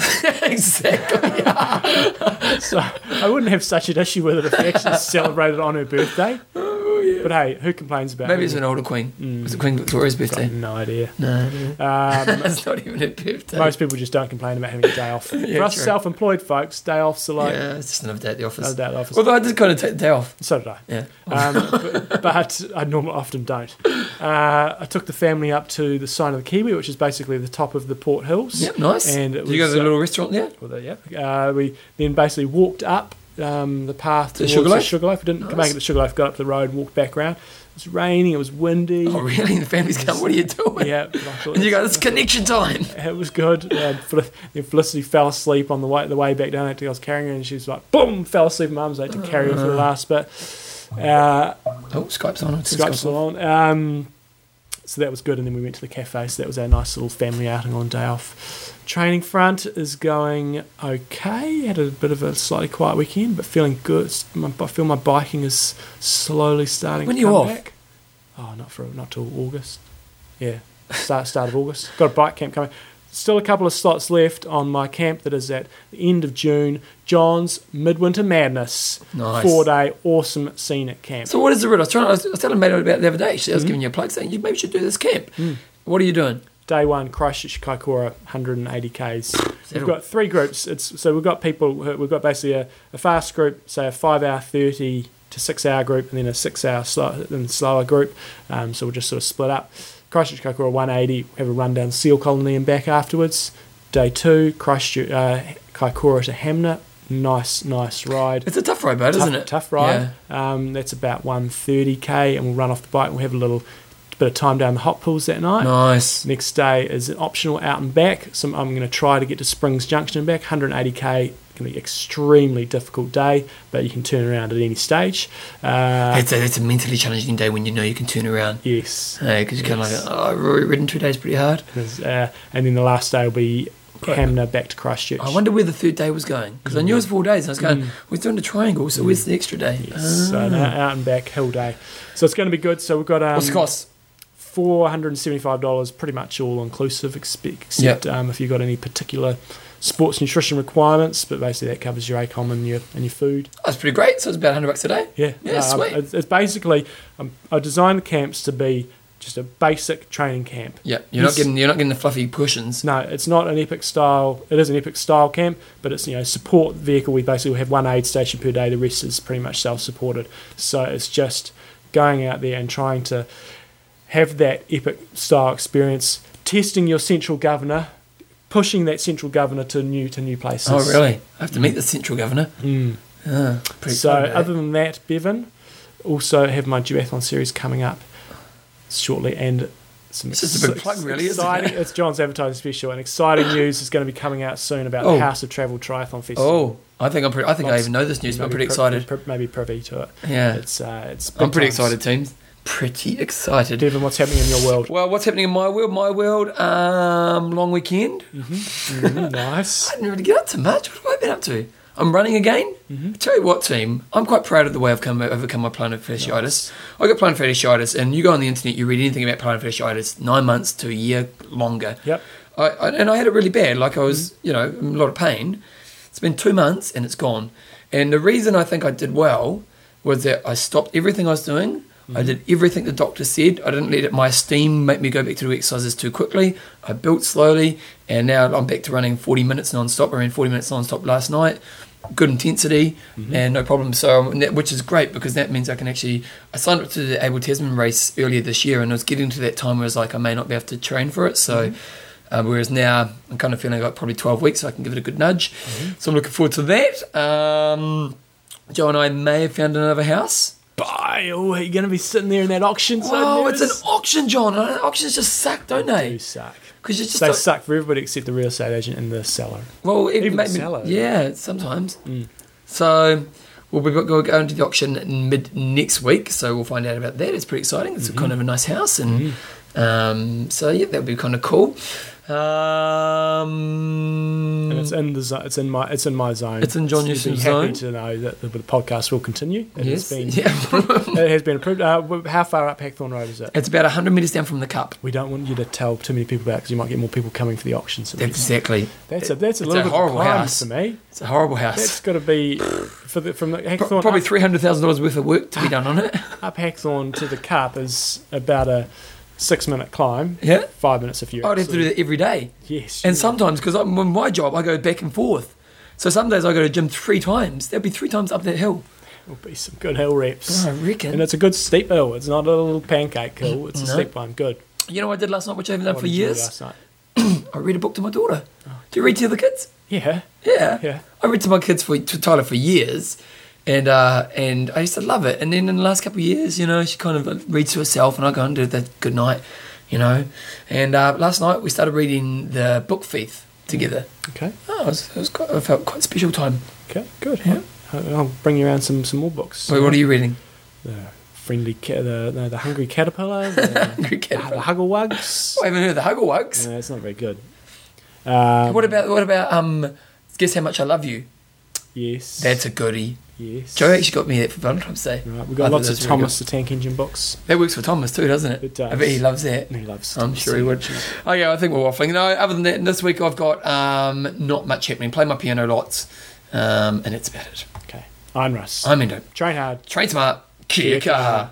exactly. so I wouldn't have such an issue with it if we actually celebrated on her birthday. yeah. But hey, who complains about? Maybe it? it's an older Queen. Mm. Was it Queen Victoria's birthday? No idea. No, Um, it's not even her birthday. most people just don't complain about having a day off. Yeah, For us true. self-employed folks, day offs are like yeah, it's just another day at the office. another day at the office. Although I did kind of take the day off. so did I. Yeah. um, but, but I normally often don't. Uh, I took the family up to the Sign of the Kiwi, which is basically the top of the Port Hills. Yep, nice. And it Did you go was, to the uh, little restaurant there? Well, there, yeah. Uh, we then basically walked up um, the path To towards Sugarloaf? the Sugarloaf. We didn't Nice. make it to Sugarloaf. Got up the road, walked back around. It was raining. It was windy. Oh, really? And the family's come, what are you doing? Yeah. thought And you go, it's- it's connection time. It was good. Uh, Felicity fell asleep on the way the way back down. I had I was carrying her, and she was like, "Boom!" Fell asleep. Mum's had to carry her for the last bit. Uh, Oh, Skype's on. It's Skype's still on. Um, so that was good, and then we went to the cafe. So that was our nice little family outing on day off. Training front is going okay. Had a bit of a slightly quiet weekend, but feeling good. My, I feel my biking is slowly starting. When to you come off? Back. Oh, not for not till August. Yeah, start start of August. Got a bike camp coming. Still a couple of slots left on my camp that is at the end of June. John's Midwinter Madness, Nice. four day awesome scenic camp. So what is the route? I was, trying, I was, I was telling mate about the other day. Mm-hmm. She was giving you a plug saying, you maybe should do this camp. Mm. What are you doing? day one Christchurch Kaikoura 180 k's. We've got three groups. It's so we've got people. We've got basically a, a fast group, say a five hour 30 to six hour group, and then a six hour slow, and slower group. Um, so we'll just sort of split up. Christchurch Kaikoura 180. Have a run down Seal Colony and back afterwards. Day two Christchurch uh, Kaikoura to Hanmer. Nice, nice ride. It's a tough ride, tough, isn't it? Tough ride. Um, that's about 130k, and we'll run off the bike. We'll have a little bit of time down the hot pools that night. Nice. Next day is an optional out and back. So I'm going to try to get to Springs Junction and back. 180k. Going to be extremely difficult day, but you can turn around at any stage. Uh, It's a, it's a mentally challenging day when you know you can turn around. yes. Hey, because you're kind of like, oh, I've already ridden two days pretty hard. Uh, and then the last day will be Hanmer back to Christchurch. I wonder where the third day was going because I knew it was four days. And I was going, Mm. we're doing the triangle, so where's the extra day? Yes, so an Ah. out out and back hill day. So it's going to be good. So we've got um, What's the cost? Four hundred and seventy-five dollars, pretty much all inclusive, except um, if you've got any particular sports nutrition requirements. But basically, that covers your ACOM and your and your food. That's pretty great. So it's about 100 bucks a day. Yeah, Yeah, sweet. It's, it's basically um, I designed the camps to be just a basic training camp. Yeah, you're not getting you're not getting the fluffy cushions. No, it's not an epic style. It is an epic style camp, but it's you know support vehicle. We basically have one aid station per day. The rest is pretty much self-supported. So it's just going out there and trying to have that epic style experience, testing your central governor, pushing that central governor to new to new places. Oh, really? I have to meet the central governor. Mm. So about other than that, Bevan, also have my duathlon series coming up shortly and some It's just a big plug, really, isn't exciting, it? It's John's advertising special, and exciting news is going to be coming out soon about Oh. the House of Travel Triathlon. Festival. Oh, I think I'm pretty, I think I even know this news, but I'm pretty excited. maybe privy to it. Yeah, It's uh, it's. I'm pretty times. excited, teams. Pretty excited. Bevan, what's happening in your world? Well, what's happening in my world? My world, um, long weekend. Mm, nice. I didn't really get up to much. What have I been up to? I'm running again. Mm-hmm. Tell you what, team, I'm quite proud of the way I've come overcome my plantar fasciitis. I got plantar fasciitis, and you go on the internet, you read anything about plantar fasciitis, nine months to a year longer. Yep. I, I, and I had it really bad. Like I was, you know, in a lot of pain. It's been two months and it's gone. And the reason I think I did well was that I stopped everything I was doing. I did everything the doctor said. I didn't let it, my steam make me go back to do exercises too quickly. I built slowly, and now I'm back to running 40 minutes non-stop. I ran 40 minutes non-stop last night. Good intensity and no problem. So, um, which is great because that means I can actually. I signed up to the Abel Tasman race earlier this year, and I was getting to that time where I was like I may not be able to train for it. So. Uh, whereas now I'm kind of feeling like probably 12 weeks, so I can give it a good nudge. So I'm looking forward to that. Um, Joe and I may have found another house. Bye. Oh, you're going to be sitting there in that auction. so Oh, it's an auction, John. Uh, Auctions just suck, don't They they? do suck. Because just They don't- suck for everybody except the real estate agent and the seller. well, it even the seller. yeah, sometimes. Mm. So we'll be go- going to the auction mid next week. So we'll find out about that. It's pretty exciting. It's a kind of a nice house, and um, so yeah, that'll be kind of cool. Um, And it's in the it's in my it's in my zone. It's in John Newsom's happy zone. to know that the, the podcast will continue. It yes, has been yeah. it has been approved. Uh, how far up Hackthorn Road is it? it's about hundred meters down from the cup. We don't want you to tell too many people about because you might get more people coming for the auctions. Exactly. That's a that's a It's little a bit horrible house. for me. It's a horrible That's house. got to be for the, from the Pro- Hackthorn Probably three hundred thousand dollars worth of work to be done on it. up Hackthorn to the Cup is about a six minute climb. Yeah. Five minutes if you. I'd have to do that every day. Yes. And sometimes, because on my job, I go back and forth. So some days I go to gym three times. There'll be three times up that hill. It'll be some good hill reps. I reckon. And it's a good steep hill. It's not a little pancake hill. It's a steep one. Good. you know what I did last night, which I haven't done What for did you do years? last night? I read a book to my daughter. Oh. Do you read to the kids? Yeah. Yeah. Yeah. I read to my kids for to Tyler for years, and uh, and I used to love it. And then in the last couple of years, you know, she kind of reads to herself, and I go and do that good night, you know. And uh, last night we started reading the book Faith together. Okay. Oh, it was, it was quite, I felt quite a special time. Okay. Good. Yeah. I'll bring you around some some more books. Wait, what are you reading? The friendly ca- the no, the hungry caterpillar. The, Hungry the Caterpillar. Hugglewugs. I haven't heard of the Hugglewugs. No, it's not very good. Um, What about what about um? Guess how much I love you. Yes. That's a goodie. Yes. Joe actually got me that for Valentine's Day. Right, we've I got lots of Thomas the Tank Engine books. That works for Thomas too, doesn't it? It does. I bet he loves that. He loves. I'm Thomas sure he would. Oh yeah, I think we're waffling. No, other than that, this week I've got um, not much happening. Play my piano lots, um, and it's about it. Okay. I'm Russ. I'm into Train hard. train smart, kia kaha.